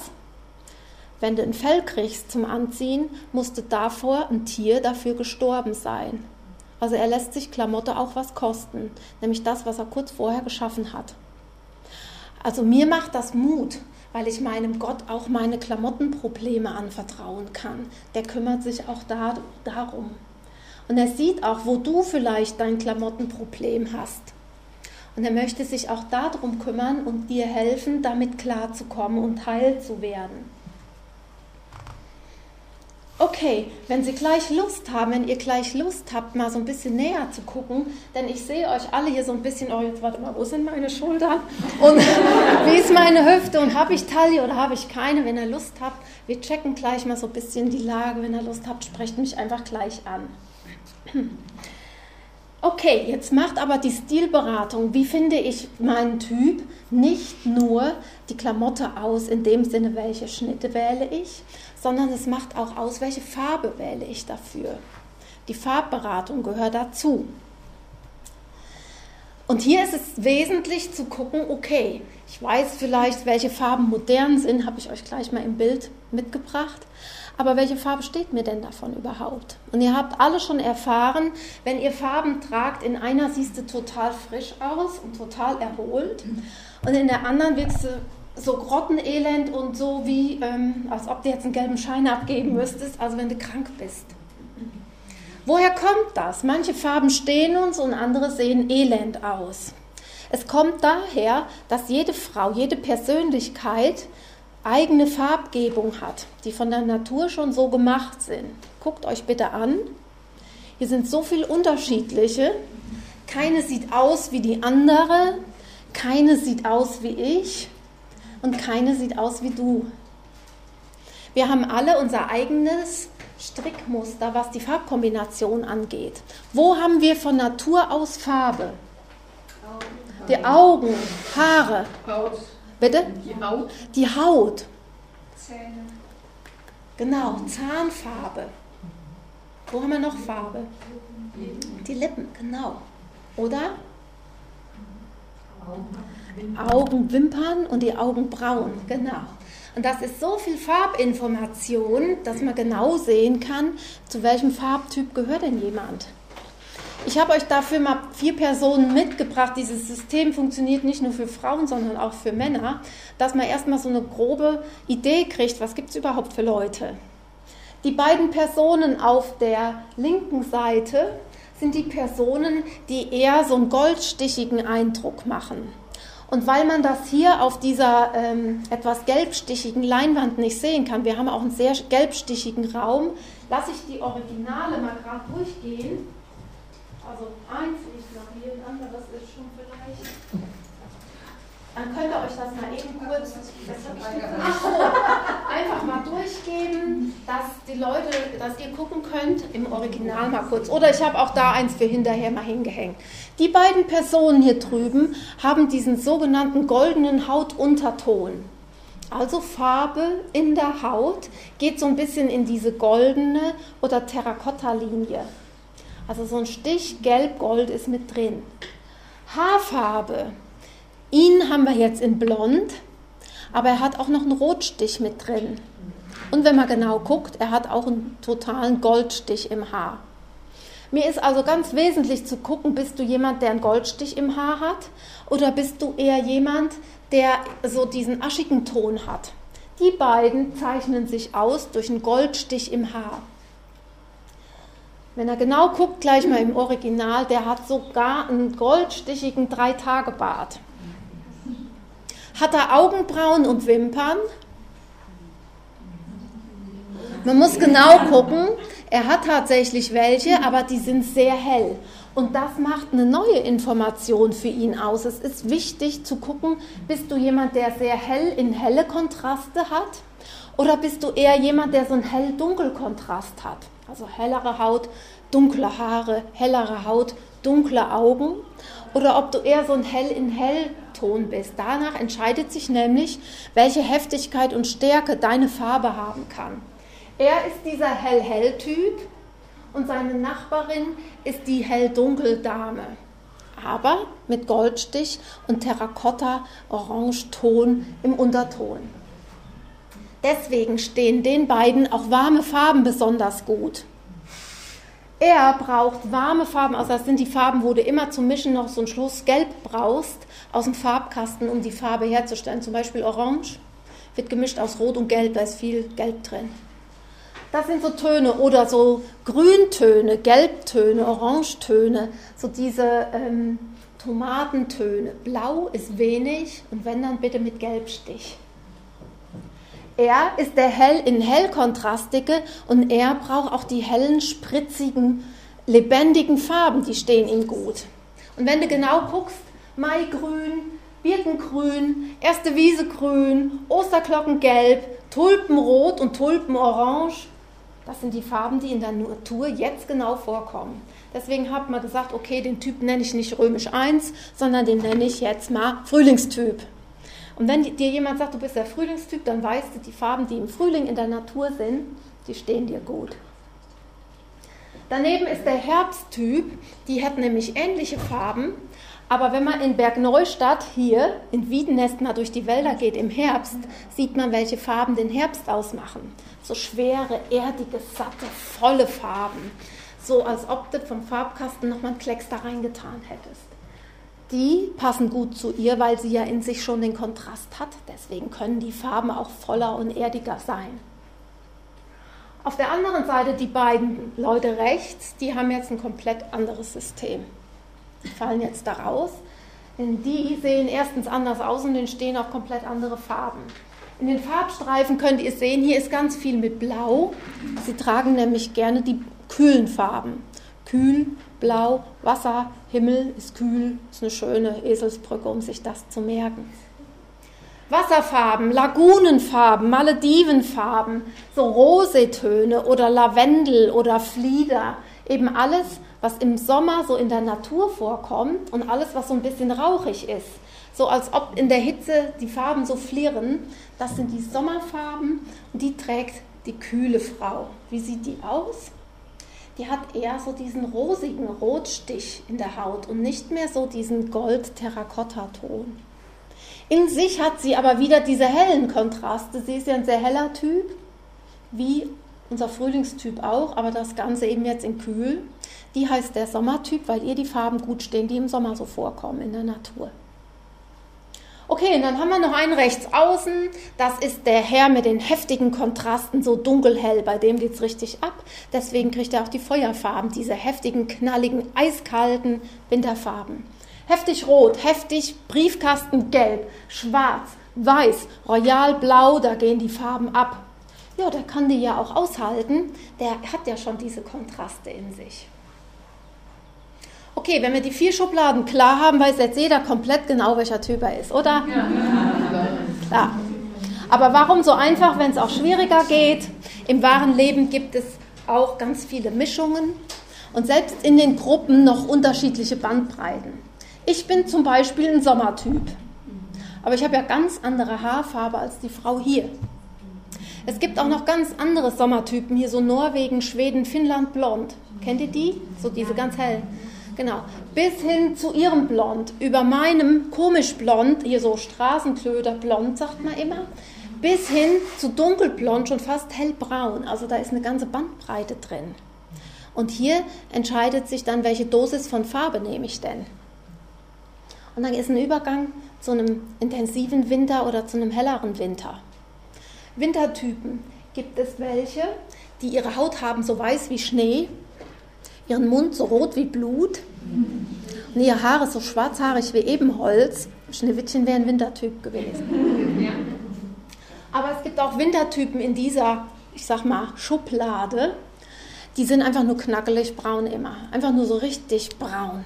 Wenn du ein Fell kriegst zum Anziehen, musste davor ein Tier dafür gestorben sein. Also er lässt sich Klamotte auch was kosten, nämlich das, was er kurz vorher geschaffen hat. Also mir macht das Mut, weil ich meinem Gott auch meine Klamottenprobleme anvertrauen kann. Der kümmert sich auch da, darum. Und er sieht auch, wo du vielleicht dein Klamottenproblem hast. Und er möchte sich auch darum kümmern und dir helfen, damit klarzukommen und heil zu werden. Okay, wenn Sie gleich Lust haben, wenn ihr gleich Lust habt, mal so ein bisschen näher zu gucken, denn ich sehe euch alle hier so ein bisschen, oh jetzt warte mal, wo sind meine Schultern? Und wie ist meine Hüfte und habe ich Taille oder habe ich keine? Wenn ihr Lust habt, wir checken gleich mal so ein bisschen die Lage. Wenn ihr Lust habt, sprecht mich einfach gleich an. Okay, jetzt macht aber die Stilberatung, wie finde ich meinen Typ, nicht nur die Klamotte aus, in dem Sinne, welche Schnitte wähle ich, sondern es macht auch aus, welche Farbe wähle ich dafür. Die Farbberatung gehört dazu. Und hier ist es wesentlich zu gucken, okay, ich weiß vielleicht, welche Farben modern sind, habe ich euch gleich mal im Bild mitgebracht. Aber welche Farbe steht mir denn davon überhaupt? Und ihr habt alle schon erfahren, wenn ihr Farben tragt, in einer siehst du total frisch aus und total erholt. Und in der anderen wirkst du so grottenelend und so wie, ähm, als ob du jetzt einen gelben Schein abgeben müsstest, also wenn du krank bist. Woher kommt das? Manche Farben stehen uns und andere sehen elend aus. Es kommt daher, dass jede Frau, jede Persönlichkeit eigene Farbgebung hat, die von der Natur schon so gemacht sind. Guckt euch bitte an. Hier sind so viele unterschiedliche. Keine sieht aus wie die andere, keine sieht aus wie ich und keine sieht aus wie du. Wir haben alle unser eigenes Strickmuster, was die Farbkombination angeht. Wo haben wir von Natur aus Farbe? Die Augen, Haare. Haut. Bitte? Die Haut. Die Haut. Zähne. Genau, Zahnfarbe. Wo haben wir noch Farbe? Die Lippen, genau. Oder? Augen, Wimpern und die Augenbrauen, genau. Und das ist so viel Farbinformation, dass man genau sehen kann, zu welchem Farbtyp gehört denn jemand. Ich habe euch dafür mal vier Personen mitgebracht. Dieses System funktioniert nicht nur für Frauen, sondern auch für Männer, dass man erstmal so eine grobe Idee kriegt, was gibt es überhaupt für Leute. Die beiden Personen auf der linken Seite sind die Personen, die eher so einen goldstichigen Eindruck machen. Und weil man das hier auf dieser ähm, etwas gelbstichigen Leinwand nicht sehen kann, wir haben auch einen sehr gelbstichigen Raum, lasse ich die Originale mal gerade durchgehen. Also eins liegt noch ein anderes ist schon vielleicht. Dann könnt ihr euch das mal eben kurz einfach mal durchgeben, dass die Leute, dass ihr gucken könnt im Original mal kurz. Oder ich habe auch da eins für hinterher mal hingehängt. Die beiden Personen hier drüben haben diesen sogenannten goldenen Hautunterton. Also Farbe in der Haut geht so ein bisschen in diese goldene oder Terrakotta-Linie. Also so ein Stich gelb-gold ist mit drin. Haarfarbe Ihn haben wir jetzt in Blond, aber er hat auch noch einen Rotstich mit drin. Und wenn man genau guckt, er hat auch einen totalen Goldstich im Haar. Mir ist also ganz wesentlich zu gucken, bist du jemand, der einen Goldstich im Haar hat oder bist du eher jemand, der so diesen aschigen Ton hat. Die beiden zeichnen sich aus durch einen Goldstich im Haar. Wenn er genau guckt, gleich mal im Original, der hat sogar einen goldstichigen Drei-Tage-Bart. Hat er Augenbrauen und Wimpern? Man muss genau gucken. Er hat tatsächlich welche, aber die sind sehr hell. Und das macht eine neue Information für ihn aus. Es ist wichtig zu gucken, bist du jemand, der sehr hell in helle Kontraste hat? Oder bist du eher jemand, der so einen hell-dunkel-Kontrast hat? Also hellere Haut, dunkle Haare, hellere Haut, dunkle Augen oder ob du eher so ein Hell in Hell-Ton bist. Danach entscheidet sich nämlich, welche Heftigkeit und Stärke deine Farbe haben kann. Er ist dieser Hell-Hell-Typ und seine Nachbarin ist die Hell-Dunkel-Dame. Aber mit Goldstich und Terrakotta-Orange-Ton im Unterton. Deswegen stehen den beiden auch warme Farben besonders gut. Er braucht warme Farben, also das sind die Farben, wo du immer zum Mischen noch so einen Schluss Gelb brauchst aus dem Farbkasten, um die Farbe herzustellen. Zum Beispiel Orange wird gemischt aus Rot und Gelb, da ist viel Gelb drin. Das sind so Töne oder so Grüntöne, Gelbtöne, Orangetöne, so diese ähm, Tomatentöne. Blau ist wenig und wenn dann bitte mit Gelbstich. Er ist der hell in hellkontrastige und er braucht auch die hellen, spritzigen, lebendigen Farben, die stehen ihm gut. Und wenn du genau guckst, Maigrün, Birkengrün, erste Wiese grün, Osterglockengelb, Tulpenrot und Tulpenorange, das sind die Farben, die in der Natur jetzt genau vorkommen. Deswegen hat man gesagt, okay, den Typ nenne ich nicht römisch 1, sondern den nenne ich jetzt mal Frühlingstyp. Und wenn dir jemand sagt, du bist der Frühlingstyp, dann weißt du, die Farben, die im Frühling in der Natur sind, die stehen dir gut. Daneben ist der Herbsttyp, die hat nämlich ähnliche Farben, aber wenn man in Bergneustadt hier in Wiedenest mal durch die Wälder geht im Herbst, sieht man, welche Farben den Herbst ausmachen. So schwere, erdige, satte, volle Farben. So als ob du vom Farbkasten nochmal einen Klecks da reingetan hättest die passen gut zu ihr, weil sie ja in sich schon den Kontrast hat. Deswegen können die Farben auch voller und erdiger sein. Auf der anderen Seite die beiden Leute rechts, die haben jetzt ein komplett anderes System. Die fallen jetzt da raus. Denn die sehen erstens anders aus und entstehen auch komplett andere Farben. In den Farbstreifen könnt ihr sehen, hier ist ganz viel mit Blau. Sie tragen nämlich gerne die kühlen Farben. Kühl, blau, Wasser, Himmel ist kühl, ist eine schöne Eselsbrücke, um sich das zu merken. Wasserfarben, Lagunenfarben, Maledivenfarben, so Rosetöne oder Lavendel oder Flieder, eben alles, was im Sommer so in der Natur vorkommt und alles, was so ein bisschen rauchig ist. So als ob in der Hitze die Farben so flirren, das sind die Sommerfarben und die trägt die kühle Frau. Wie sieht die aus? Die hat eher so diesen rosigen Rotstich in der Haut und nicht mehr so diesen Gold-Terrakotta-Ton. In sich hat sie aber wieder diese hellen Kontraste. Sie ist ja ein sehr heller Typ, wie unser Frühlingstyp auch, aber das Ganze eben jetzt in kühl. Die heißt der Sommertyp, weil ihr die Farben gut stehen, die im Sommer so vorkommen in der Natur. Okay, und dann haben wir noch einen rechts außen. Das ist der Herr mit den heftigen Kontrasten, so dunkelhell. Bei dem geht es richtig ab. Deswegen kriegt er auch die Feuerfarben, diese heftigen, knalligen, eiskalten Winterfarben. Heftig rot, heftig Briefkastengelb, schwarz, weiß, royalblau, da gehen die Farben ab. Ja, der kann die ja auch aushalten. Der hat ja schon diese Kontraste in sich. Okay, wenn wir die vier Schubladen klar haben, weiß jetzt jeder komplett genau, welcher Typ er ist, oder? Ja. Klar. Aber warum so einfach, wenn es auch schwieriger geht? Im wahren Leben gibt es auch ganz viele Mischungen und selbst in den Gruppen noch unterschiedliche Bandbreiten. Ich bin zum Beispiel ein Sommertyp, aber ich habe ja ganz andere Haarfarbe als die Frau hier. Es gibt auch noch ganz andere Sommertypen, hier so Norwegen, Schweden, Finnland blond. Kennt ihr die? So diese ganz hellen. Genau. Bis hin zu ihrem Blond, über meinem komisch blond, hier so Straßenklöder-Blond, sagt man immer, bis hin zu dunkelblond, schon fast hellbraun. Also da ist eine ganze Bandbreite drin. Und hier entscheidet sich dann, welche Dosis von Farbe nehme ich denn. Und dann ist ein Übergang zu einem intensiven Winter oder zu einem helleren Winter. Wintertypen gibt es welche, die ihre Haut haben so weiß wie Schnee ihren Mund so rot wie Blut und ihre Haare so schwarzhaarig wie Ebenholz. Schneewittchen wäre ein Wintertyp gewesen. Aber es gibt auch Wintertypen in dieser, ich sag mal, Schublade. Die sind einfach nur knackelig braun immer. Einfach nur so richtig braun.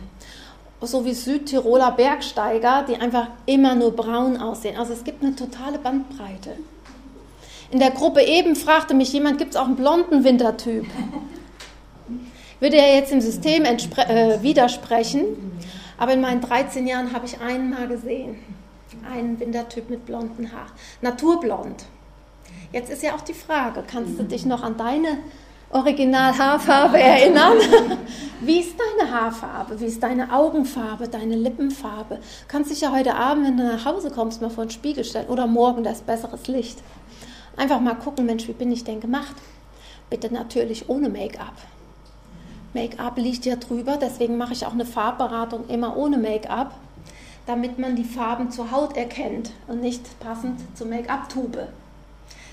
So wie Südtiroler Bergsteiger, die einfach immer nur braun aussehen. Also es gibt eine totale Bandbreite. In der Gruppe eben fragte mich jemand, gibt es auch einen blonden Wintertyp? Würde er jetzt im System äh, widersprechen, aber in meinen 13 Jahren habe ich einen mal gesehen. Einen Wintertyp mit blonden Haaren. Naturblond. Jetzt ist ja auch die Frage, kannst du dich noch an deine Original-Haarfarbe erinnern? Wie ist deine Haarfarbe? Wie ist deine Augenfarbe, deine Lippenfarbe? Kannst dich ja heute Abend, wenn du nach Hause kommst, mal vor den Spiegel stellen oder morgen das besseres Licht. Einfach mal gucken, Mensch, wie bin ich denn gemacht? Bitte natürlich ohne Make-up. Make-up liegt ja drüber, deswegen mache ich auch eine Farbberatung immer ohne Make-up, damit man die Farben zur Haut erkennt und nicht passend zur Make-up-Tube.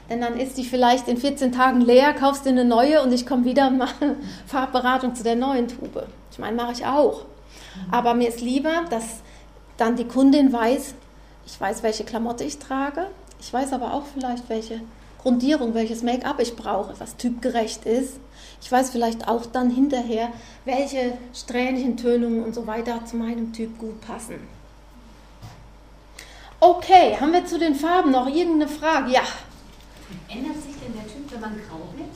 Denn dann ist die vielleicht in 14 Tagen leer, kaufst dir eine neue und ich komme wieder und mache Farbberatung zu der neuen Tube. Ich meine, mache ich auch. Aber mir ist lieber, dass dann die Kundin weiß, ich weiß, welche Klamotte ich trage, ich weiß aber auch vielleicht, welche Grundierung, welches Make-up ich brauche, was typgerecht ist. Ich weiß vielleicht auch dann hinterher, welche Strähnchentönungen und so weiter zu meinem Typ gut passen. Okay, haben wir zu den Farben noch irgendeine Frage? Ja. Ändert sich denn der Typ, wenn man grau wird?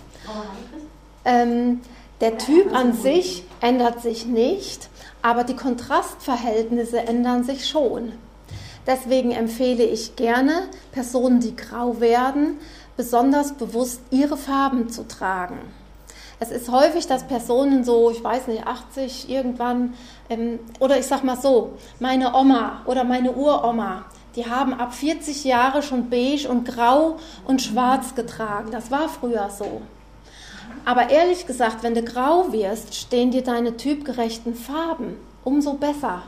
Ähm, der Typ an sich ändert sich nicht, aber die Kontrastverhältnisse ändern sich schon. Deswegen empfehle ich gerne Personen, die grau werden, besonders bewusst ihre Farben zu tragen. Es ist häufig, dass Personen so, ich weiß nicht, 80 irgendwann, ähm, oder ich sag mal so, meine Oma oder meine Uroma, die haben ab 40 Jahre schon beige und grau und schwarz getragen. Das war früher so. Aber ehrlich gesagt, wenn du grau wirst, stehen dir deine typgerechten Farben umso besser.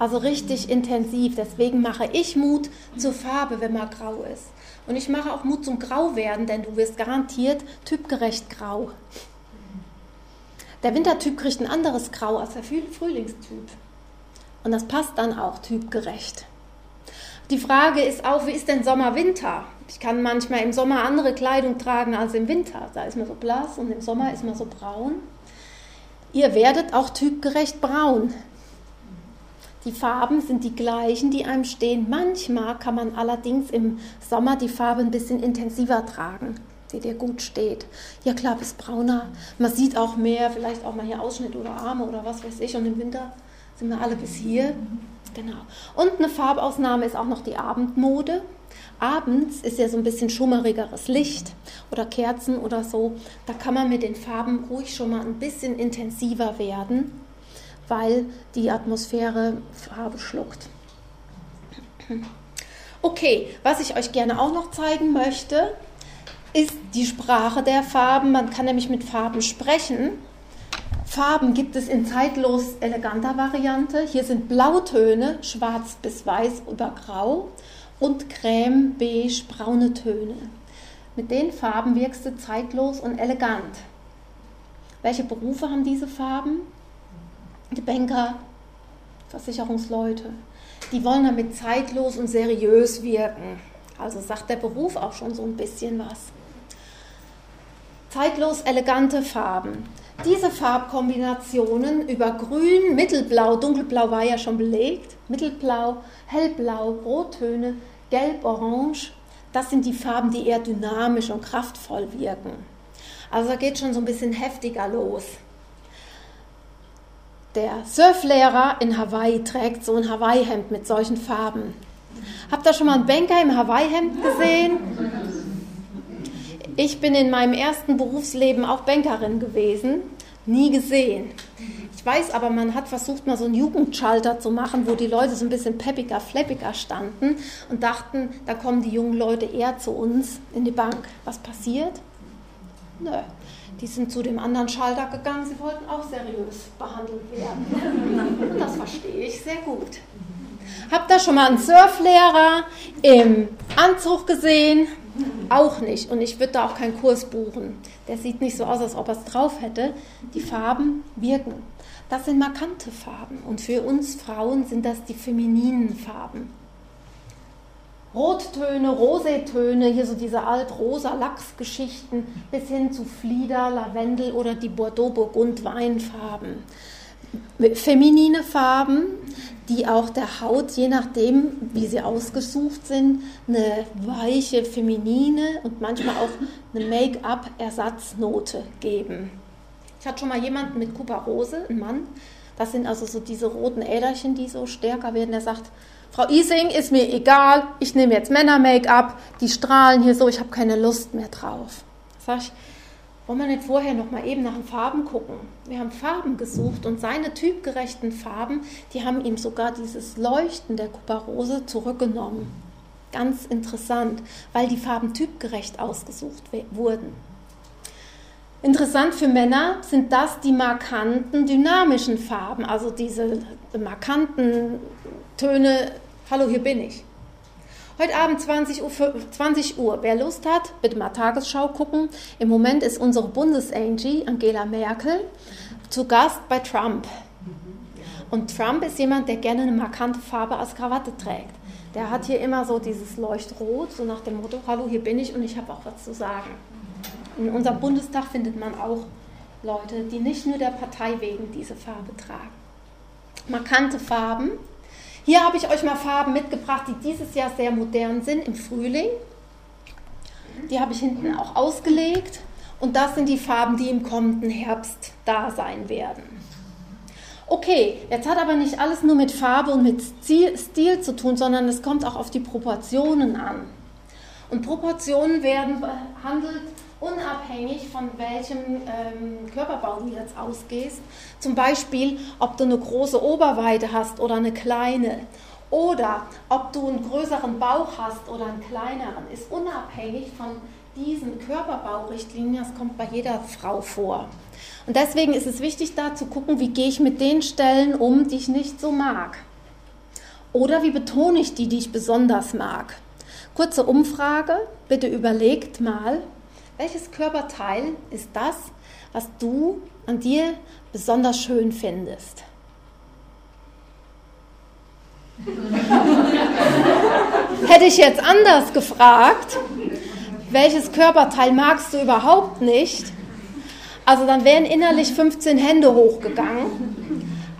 Also richtig intensiv. Deswegen mache ich Mut zur Farbe, wenn man grau ist. Und ich mache auch Mut zum Grauwerden, denn du wirst garantiert typgerecht grau. Der Wintertyp kriegt ein anderes Grau als der Frühlingstyp. Und das passt dann auch typgerecht. Die Frage ist auch, wie ist denn Sommer-Winter? Ich kann manchmal im Sommer andere Kleidung tragen als im Winter. Da ist man so blass und im Sommer ist man so braun. Ihr werdet auch typgerecht braun. Die Farben sind die gleichen, die einem stehen. Manchmal kann man allerdings im Sommer die Farbe ein bisschen intensiver tragen, die dir gut steht. Ja klar, bis brauner. Man sieht auch mehr, vielleicht auch mal hier Ausschnitt oder Arme oder was weiß ich. Und im Winter sind wir alle bis hier. Genau. Und eine Farbausnahme ist auch noch die Abendmode. Abends ist ja so ein bisschen schummerigeres Licht oder Kerzen oder so. Da kann man mit den Farben ruhig schon mal ein bisschen intensiver werden weil die Atmosphäre Farbe schluckt. Okay, was ich euch gerne auch noch zeigen möchte, ist die Sprache der Farben. Man kann nämlich mit Farben sprechen. Farben gibt es in zeitlos eleganter Variante. Hier sind Blautöne, schwarz bis weiß über grau und creme, beige, braune Töne. Mit den Farben wirkst du zeitlos und elegant. Welche Berufe haben diese Farben? Die Banker, Versicherungsleute. Die wollen damit zeitlos und seriös wirken. Also sagt der Beruf auch schon so ein bisschen was. Zeitlos elegante Farben. Diese Farbkombinationen über Grün, Mittelblau, Dunkelblau war ja schon belegt, Mittelblau, Hellblau, Rottöne, Gelb, Orange, das sind die Farben, die eher dynamisch und kraftvoll wirken. Also da geht schon so ein bisschen heftiger los. Der Surflehrer in Hawaii trägt so ein Hawaii-Hemd mit solchen Farben. Habt ihr schon mal einen Banker im Hawaii-Hemd gesehen? Ich bin in meinem ersten Berufsleben auch Bankerin gewesen, nie gesehen. Ich weiß aber, man hat versucht, mal so einen Jugendschalter zu machen, wo die Leute so ein bisschen peppiger, flappiger standen und dachten, da kommen die jungen Leute eher zu uns in die Bank. Was passiert? Nö. Die sind zu dem anderen Schalter gegangen, sie wollten auch seriös behandelt werden. Und das verstehe ich sehr gut. Habt ihr schon mal einen Surflehrer im Anzug gesehen? Auch nicht. Und ich würde da auch keinen Kurs buchen. Der sieht nicht so aus, als ob er es drauf hätte. Die Farben wirken. Das sind markante Farben. Und für uns Frauen sind das die femininen Farben. Rottöne, Rosetöne, hier so diese alt-rosa Lachsgeschichten bis hin zu Flieder, Lavendel oder die Bordeaux-Burgund-Weinfarben. Feminine Farben, die auch der Haut, je nachdem, wie sie ausgesucht sind, eine weiche, feminine und manchmal auch eine Make-up-Ersatznote geben. Ich hatte schon mal jemanden mit Kuparose, ein Mann, das sind also so diese roten Äderchen, die so stärker werden, der sagt, Frau Ising, ist mir egal, ich nehme jetzt Männer-Make-up, die strahlen hier so, ich habe keine Lust mehr drauf. Sag ich, wollen wir nicht vorher noch mal eben nach den Farben gucken? Wir haben Farben gesucht und seine typgerechten Farben, die haben ihm sogar dieses Leuchten der Kuparose zurückgenommen. Ganz interessant, weil die Farben typgerecht ausgesucht wurden. Interessant für Männer sind das die markanten dynamischen Farben, also diese markanten Töne, hallo, hier bin ich. Heute Abend 20 Uhr, 20 Uhr, wer Lust hat, bitte mal Tagesschau gucken. Im Moment ist unsere Bundesangie Angela Merkel zu Gast bei Trump. Und Trump ist jemand, der gerne eine markante Farbe als Krawatte trägt. Der hat hier immer so dieses Leuchtrot, so nach dem Motto, hallo, hier bin ich und ich habe auch was zu sagen. In unserem Bundestag findet man auch Leute, die nicht nur der Partei wegen diese Farbe tragen. Markante Farben. Hier habe ich euch mal Farben mitgebracht, die dieses Jahr sehr modern sind im Frühling. Die habe ich hinten auch ausgelegt. Und das sind die Farben, die im kommenden Herbst da sein werden. Okay, jetzt hat aber nicht alles nur mit Farbe und mit Stil zu tun, sondern es kommt auch auf die Proportionen an. Und Proportionen werden behandelt unabhängig von welchem ähm, Körperbau du jetzt ausgehst. Zum Beispiel, ob du eine große Oberweite hast oder eine kleine. Oder ob du einen größeren Bauch hast oder einen kleineren, ist unabhängig von diesen Körperbaurichtlinien. Das kommt bei jeder Frau vor. Und deswegen ist es wichtig, da zu gucken, wie gehe ich mit den Stellen um, die ich nicht so mag. Oder wie betone ich die, die ich besonders mag. Kurze Umfrage, bitte überlegt mal, welches Körperteil ist das, was du an dir besonders schön findest? Hätte ich jetzt anders gefragt, welches Körperteil magst du überhaupt nicht? Also dann wären innerlich 15 Hände hochgegangen.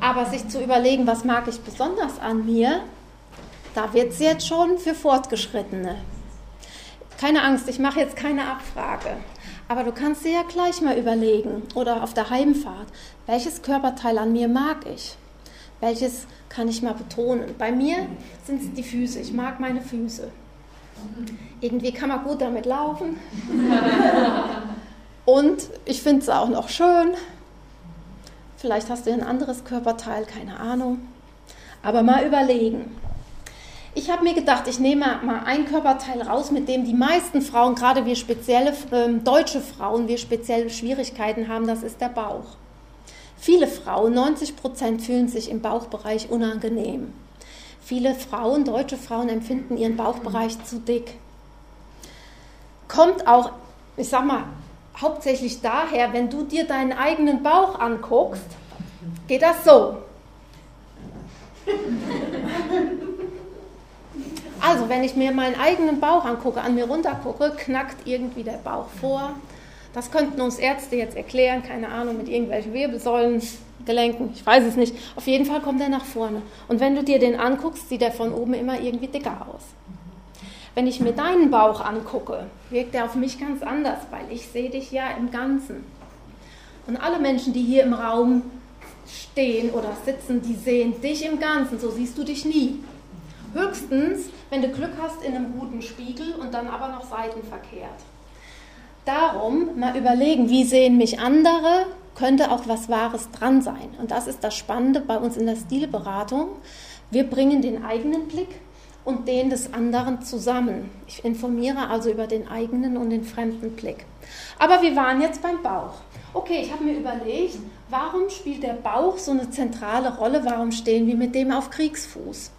Aber sich zu überlegen, was mag ich besonders an mir, da wird es jetzt schon für Fortgeschrittene. Keine Angst, ich mache jetzt keine Abfrage. Aber du kannst dir ja gleich mal überlegen oder auf der Heimfahrt, welches Körperteil an mir mag ich? Welches kann ich mal betonen? Bei mir sind es die Füße. Ich mag meine Füße. Irgendwie kann man gut damit laufen. Und ich finde es auch noch schön. Vielleicht hast du ein anderes Körperteil, keine Ahnung. Aber mal überlegen. Ich habe mir gedacht, ich nehme mal ein Körperteil raus, mit dem die meisten Frauen, gerade wir spezielle äh, deutsche Frauen, wir spezielle Schwierigkeiten haben, das ist der Bauch. Viele Frauen, 90 Prozent, fühlen sich im Bauchbereich unangenehm. Viele Frauen, deutsche Frauen, empfinden ihren Bauchbereich zu dick. Kommt auch, ich sag mal, hauptsächlich daher, wenn du dir deinen eigenen Bauch anguckst, geht das so. Also, wenn ich mir meinen eigenen Bauch angucke, an mir runtergucke, knackt irgendwie der Bauch vor. Das könnten uns Ärzte jetzt erklären, keine Ahnung, mit irgendwelchen Wirbelsäulen, Gelenken, ich weiß es nicht. Auf jeden Fall kommt er nach vorne. Und wenn du dir den anguckst, sieht er von oben immer irgendwie dicker aus. Wenn ich mir deinen Bauch angucke, wirkt er auf mich ganz anders, weil ich sehe dich ja im Ganzen. Und alle Menschen, die hier im Raum stehen oder sitzen, die sehen dich im Ganzen, so siehst du dich nie. Höchstens, wenn du Glück hast in einem guten Spiegel und dann aber noch seitenverkehrt. Darum mal überlegen, wie sehen mich andere, könnte auch was Wahres dran sein. Und das ist das Spannende bei uns in der Stilberatung. Wir bringen den eigenen Blick und den des anderen zusammen. Ich informiere also über den eigenen und den fremden Blick. Aber wir waren jetzt beim Bauch. Okay, ich habe mir überlegt, warum spielt der Bauch so eine zentrale Rolle? Warum stehen wir mit dem auf Kriegsfuß?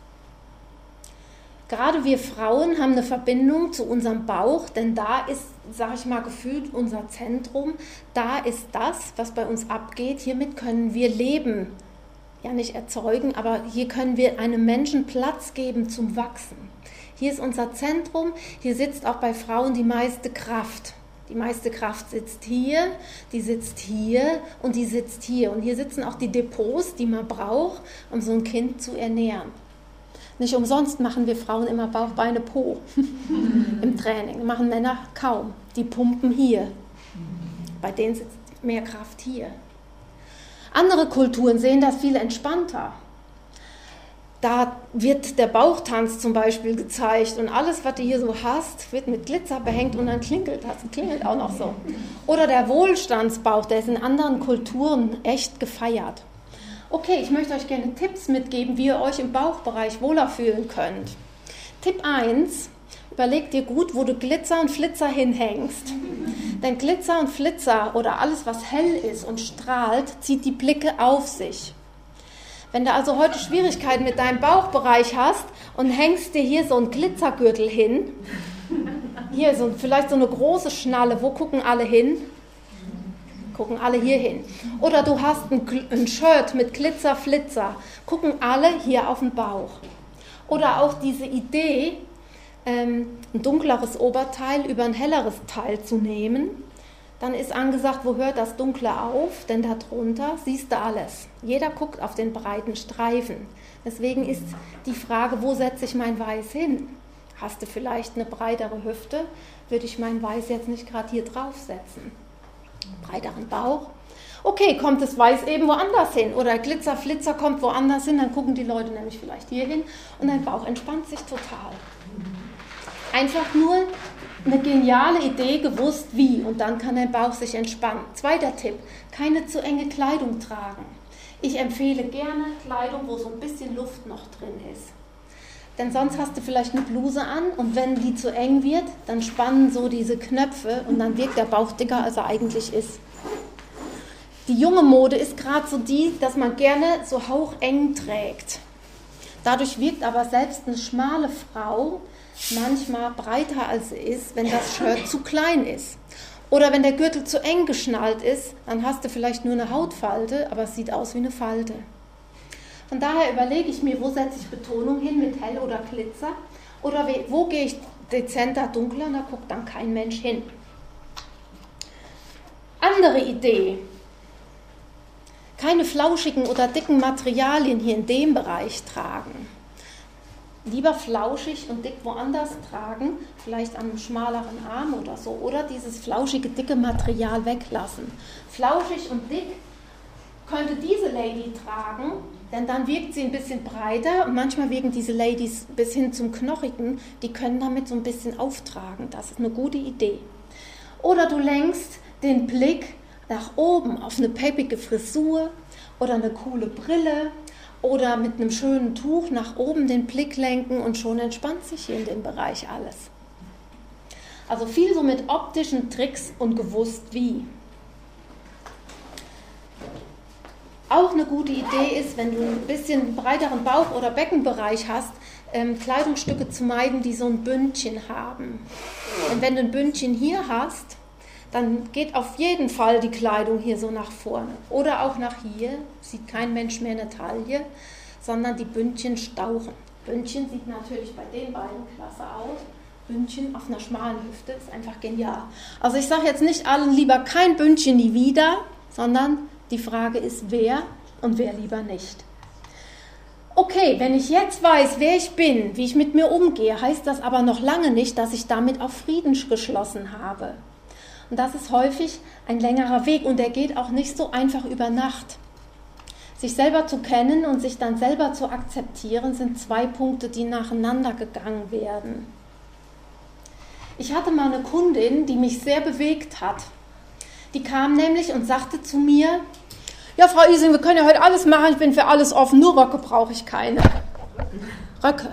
Gerade wir Frauen haben eine Verbindung zu unserem Bauch, denn da ist, sage ich mal, gefühlt unser Zentrum. Da ist das, was bei uns abgeht. Hiermit können wir leben. Ja, nicht erzeugen, aber hier können wir einem Menschen Platz geben zum Wachsen. Hier ist unser Zentrum. Hier sitzt auch bei Frauen die meiste Kraft. Die meiste Kraft sitzt hier, die sitzt hier und die sitzt hier. Und hier sitzen auch die Depots, die man braucht, um so ein Kind zu ernähren. Nicht umsonst machen wir Frauen immer Bauch, Beine, Po im Training. Machen Männer kaum. Die pumpen hier. Bei denen sitzt mehr Kraft hier. Andere Kulturen sehen das viel entspannter. Da wird der Bauchtanz zum Beispiel gezeigt und alles, was du hier so hast, wird mit Glitzer behängt und dann klingelt das und klingelt auch noch so. Oder der Wohlstandsbauch, der ist in anderen Kulturen echt gefeiert. Okay, ich möchte euch gerne Tipps mitgeben, wie ihr euch im Bauchbereich wohler fühlen könnt. Tipp 1, überleg dir gut, wo du Glitzer und Flitzer hinhängst. Denn Glitzer und Flitzer oder alles, was hell ist und strahlt, zieht die Blicke auf sich. Wenn du also heute Schwierigkeiten mit deinem Bauchbereich hast und hängst dir hier so einen Glitzergürtel hin, hier so, vielleicht so eine große Schnalle, wo gucken alle hin? Gucken alle hier hin. Oder du hast ein, ein Shirt mit Glitzer, Flitzer, gucken alle hier auf den Bauch. Oder auch diese Idee, ähm, ein dunkleres Oberteil über ein helleres Teil zu nehmen. Dann ist angesagt, wo hört das Dunkle auf? Denn darunter siehst du alles. Jeder guckt auf den breiten Streifen. Deswegen ist die Frage, wo setze ich mein Weiß hin? Hast du vielleicht eine breitere Hüfte, würde ich mein Weiß jetzt nicht gerade hier draufsetzen breiteren Bauch. Okay, kommt das Weiß eben woanders hin oder Glitzer, Flitzer kommt woanders hin, dann gucken die Leute nämlich vielleicht hier hin und dein Bauch entspannt sich total. Einfach nur eine geniale Idee, gewusst wie und dann kann dein Bauch sich entspannen. Zweiter Tipp, keine zu enge Kleidung tragen. Ich empfehle gerne Kleidung, wo so ein bisschen Luft noch drin ist. Denn sonst hast du vielleicht eine Bluse an und wenn die zu eng wird, dann spannen so diese Knöpfe und dann wirkt der Bauch dicker, als er eigentlich ist. Die junge Mode ist gerade so die, dass man gerne so haucheng trägt. Dadurch wirkt aber selbst eine schmale Frau manchmal breiter als sie ist, wenn das Shirt zu klein ist. Oder wenn der Gürtel zu eng geschnallt ist, dann hast du vielleicht nur eine Hautfalte, aber es sieht aus wie eine Falte. Von daher überlege ich mir, wo setze ich Betonung hin mit hell oder Glitzer oder wo gehe ich dezenter, dunkler und da guckt dann kein Mensch hin. Andere Idee. Keine flauschigen oder dicken Materialien hier in dem Bereich tragen. Lieber flauschig und dick woanders tragen, vielleicht an einem schmaleren Arm oder so, oder dieses flauschige, dicke Material weglassen. Flauschig und dick könnte diese Lady tragen, denn dann wirkt sie ein bisschen breiter und manchmal wirken diese Ladies bis hin zum Knochigen, die können damit so ein bisschen auftragen. Das ist eine gute Idee. Oder du lenkst den Blick nach oben auf eine peppige Frisur oder eine coole Brille oder mit einem schönen Tuch nach oben den Blick lenken und schon entspannt sich hier in dem Bereich alles. Also viel so mit optischen Tricks und gewusst wie. Auch eine gute Idee ist, wenn du ein bisschen breiteren Bauch- oder Beckenbereich hast, ähm, Kleidungsstücke zu meiden, die so ein Bündchen haben. Und wenn du ein Bündchen hier hast, dann geht auf jeden Fall die Kleidung hier so nach vorne. Oder auch nach hier, sieht kein Mensch mehr eine Taille, sondern die Bündchen stauchen. Bündchen sieht natürlich bei den beiden klasse aus. Bündchen auf einer schmalen Hüfte ist einfach genial. Also ich sage jetzt nicht allen lieber kein Bündchen nie wieder, sondern die Frage ist, wer und wer lieber nicht. Okay, wenn ich jetzt weiß, wer ich bin, wie ich mit mir umgehe, heißt das aber noch lange nicht, dass ich damit auch Frieden geschlossen habe. Und das ist häufig ein längerer Weg und der geht auch nicht so einfach über Nacht. Sich selber zu kennen und sich dann selber zu akzeptieren, sind zwei Punkte, die nacheinander gegangen werden. Ich hatte mal eine Kundin, die mich sehr bewegt hat. Die kam nämlich und sagte zu mir, ja, Frau Ising, wir können ja heute alles machen, ich bin für alles offen, nur Röcke brauche ich keine. Röcke.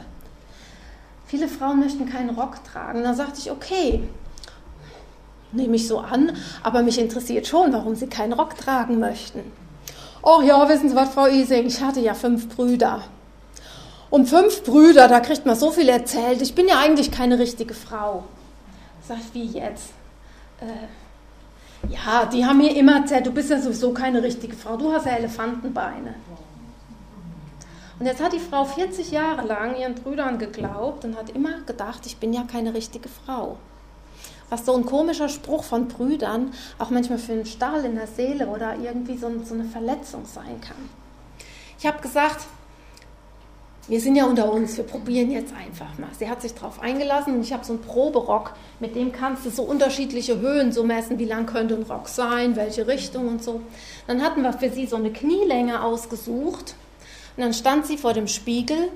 Viele Frauen möchten keinen Rock tragen. Da sagte ich, okay, nehme ich so an, aber mich interessiert schon, warum Sie keinen Rock tragen möchten. Oh ja, wissen Sie was, Frau Ising, ich hatte ja fünf Brüder. Und fünf Brüder, da kriegt man so viel erzählt. Ich bin ja eigentlich keine richtige Frau. Sagt, wie jetzt? Äh, ja, die haben mir immer erzählt, du bist ja sowieso keine richtige Frau, du hast ja Elefantenbeine. Und jetzt hat die Frau 40 Jahre lang ihren Brüdern geglaubt und hat immer gedacht, ich bin ja keine richtige Frau was so ein komischer Spruch von Brüdern auch manchmal für einen Stahl in der Seele oder irgendwie so, so eine Verletzung sein kann. Ich habe gesagt, wir sind ja unter uns, wir probieren jetzt einfach mal. Sie hat sich darauf eingelassen und ich habe so einen Proberock, mit dem kannst du so unterschiedliche Höhen so messen, wie lang könnte ein Rock sein, welche Richtung und so. Dann hatten wir für sie so eine Knielänge ausgesucht und dann stand sie vor dem Spiegel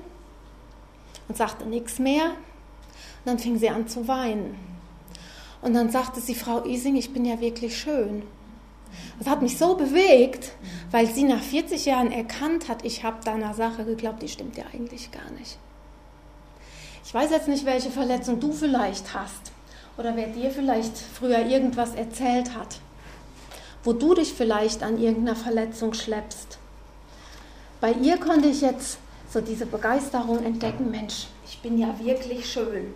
und sagte nichts mehr und dann fing sie an zu weinen. Und dann sagte sie, Frau Ising, ich bin ja wirklich schön. Das hat mich so bewegt, weil sie nach 40 Jahren erkannt hat, ich habe deiner Sache geglaubt, die stimmt ja eigentlich gar nicht. Ich weiß jetzt nicht, welche Verletzung du vielleicht hast oder wer dir vielleicht früher irgendwas erzählt hat, wo du dich vielleicht an irgendeiner Verletzung schleppst. Bei ihr konnte ich jetzt so diese Begeisterung entdecken, Mensch, ich bin ja wirklich schön.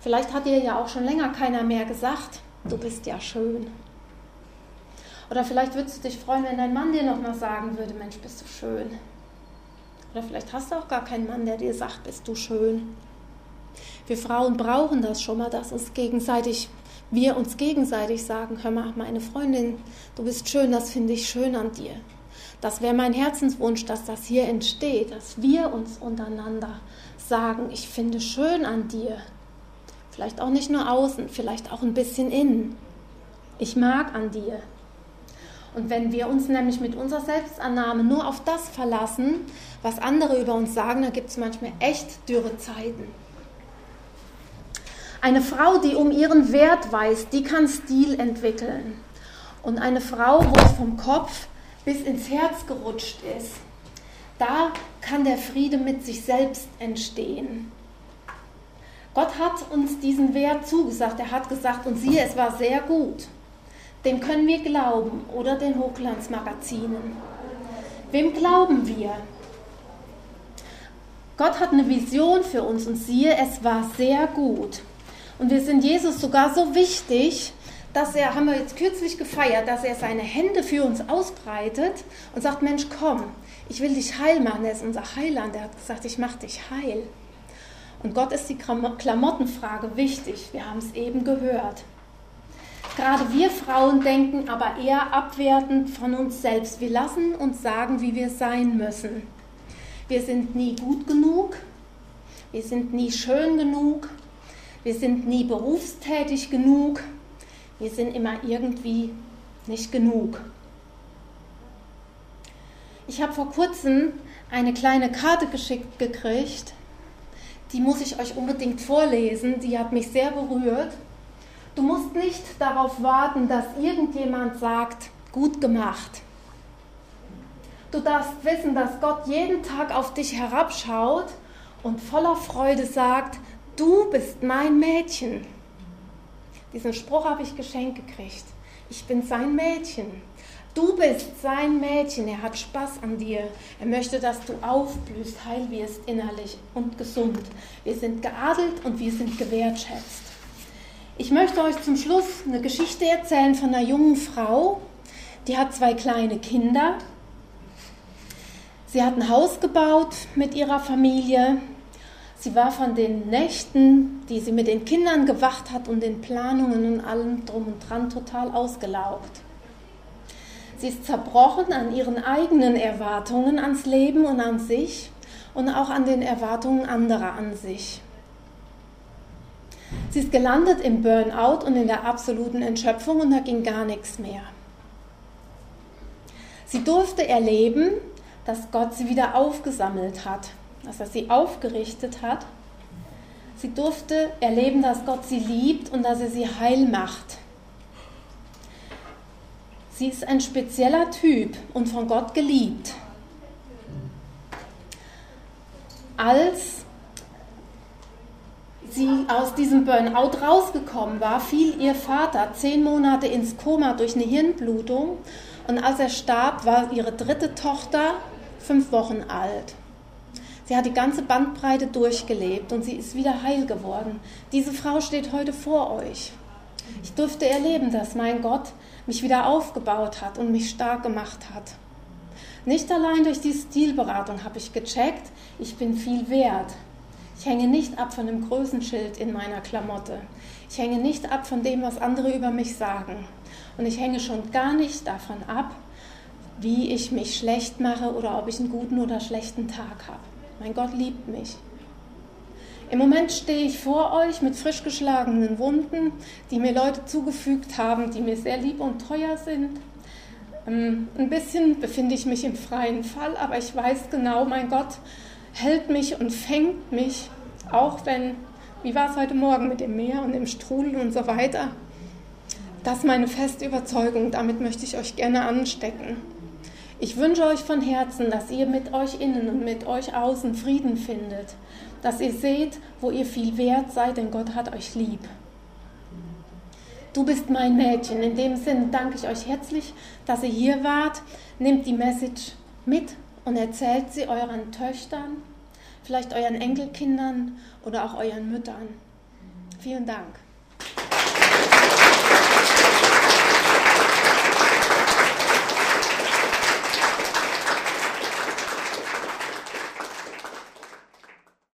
Vielleicht hat dir ja auch schon länger keiner mehr gesagt, du bist ja schön. Oder vielleicht würdest du dich freuen, wenn dein Mann dir nochmal sagen würde, Mensch, bist du schön. Oder vielleicht hast du auch gar keinen Mann, der dir sagt, bist du schön. Wir Frauen brauchen das schon mal, dass uns gegenseitig, wir uns gegenseitig sagen, hör mal, meine Freundin, du bist schön, das finde ich schön an dir. Das wäre mein Herzenswunsch, dass das hier entsteht, dass wir uns untereinander sagen, ich finde schön an dir, Vielleicht auch nicht nur außen, vielleicht auch ein bisschen innen. Ich mag an dir. Und wenn wir uns nämlich mit unserer Selbstannahme nur auf das verlassen, was andere über uns sagen, dann gibt es manchmal echt dürre Zeiten. Eine Frau, die um ihren Wert weiß, die kann Stil entwickeln. Und eine Frau, wo es vom Kopf bis ins Herz gerutscht ist, da kann der Friede mit sich selbst entstehen. Gott hat uns diesen Wert zugesagt. Er hat gesagt, und siehe, es war sehr gut. Dem können wir glauben oder den Hochglanzmagazinen. Wem glauben wir? Gott hat eine Vision für uns und siehe, es war sehr gut. Und wir sind Jesus sogar so wichtig, dass er, haben wir jetzt kürzlich gefeiert, dass er seine Hände für uns ausbreitet und sagt, Mensch, komm, ich will dich heil machen. Er ist unser Heiland. Er hat gesagt, ich mache dich heil. Und Gott ist die Klamottenfrage wichtig. Wir haben es eben gehört. Gerade wir Frauen denken aber eher abwertend von uns selbst. Wir lassen uns sagen, wie wir sein müssen. Wir sind nie gut genug. Wir sind nie schön genug. Wir sind nie berufstätig genug. Wir sind immer irgendwie nicht genug. Ich habe vor kurzem eine kleine Karte geschickt gekriegt die muss ich euch unbedingt vorlesen, die hat mich sehr berührt. Du musst nicht darauf warten, dass irgendjemand sagt, gut gemacht. Du darfst wissen, dass Gott jeden Tag auf dich herabschaut und voller Freude sagt, du bist mein Mädchen. Diesen Spruch habe ich geschenkt gekriegt. Ich bin sein Mädchen. Du bist sein Mädchen, er hat Spaß an dir. Er möchte, dass du aufblühst, heil wirst innerlich und gesund. Wir sind geadelt und wir sind gewertschätzt. Ich möchte euch zum Schluss eine Geschichte erzählen von einer jungen Frau, die hat zwei kleine Kinder. Sie hat ein Haus gebaut mit ihrer Familie. Sie war von den Nächten, die sie mit den Kindern gewacht hat und den Planungen und allem drum und dran total ausgelaugt. Sie ist zerbrochen an ihren eigenen Erwartungen ans Leben und an sich und auch an den Erwartungen anderer an sich. Sie ist gelandet im Burnout und in der absoluten Entschöpfung und da ging gar nichts mehr. Sie durfte erleben, dass Gott sie wieder aufgesammelt hat, dass er sie aufgerichtet hat. Sie durfte erleben, dass Gott sie liebt und dass er sie heil macht. Sie ist ein spezieller Typ und von Gott geliebt. Als sie aus diesem Burnout rausgekommen war, fiel ihr Vater zehn Monate ins Koma durch eine Hirnblutung und als er starb, war ihre dritte Tochter fünf Wochen alt. Sie hat die ganze Bandbreite durchgelebt und sie ist wieder heil geworden. Diese Frau steht heute vor euch. Ich durfte erleben, dass mein Gott mich wieder aufgebaut hat und mich stark gemacht hat. Nicht allein durch die Stilberatung habe ich gecheckt, ich bin viel wert. Ich hänge nicht ab von dem Größenschild in meiner Klamotte. Ich hänge nicht ab von dem, was andere über mich sagen. Und ich hänge schon gar nicht davon ab, wie ich mich schlecht mache oder ob ich einen guten oder schlechten Tag habe. Mein Gott liebt mich. Im Moment stehe ich vor euch mit frisch geschlagenen Wunden, die mir Leute zugefügt haben, die mir sehr lieb und teuer sind. Ähm, ein bisschen befinde ich mich im freien Fall, aber ich weiß genau, mein Gott hält mich und fängt mich, auch wenn, wie war es heute Morgen mit dem Meer und dem Strudel und so weiter. Das ist meine feste Überzeugung, damit möchte ich euch gerne anstecken. Ich wünsche euch von Herzen, dass ihr mit euch innen und mit euch außen Frieden findet, dass ihr seht, wo ihr viel wert seid, denn Gott hat euch lieb. Du bist mein Mädchen. In dem Sinn danke ich euch herzlich, dass ihr hier wart. Nehmt die Message mit und erzählt sie euren Töchtern, vielleicht euren Enkelkindern oder auch euren Müttern. Vielen Dank.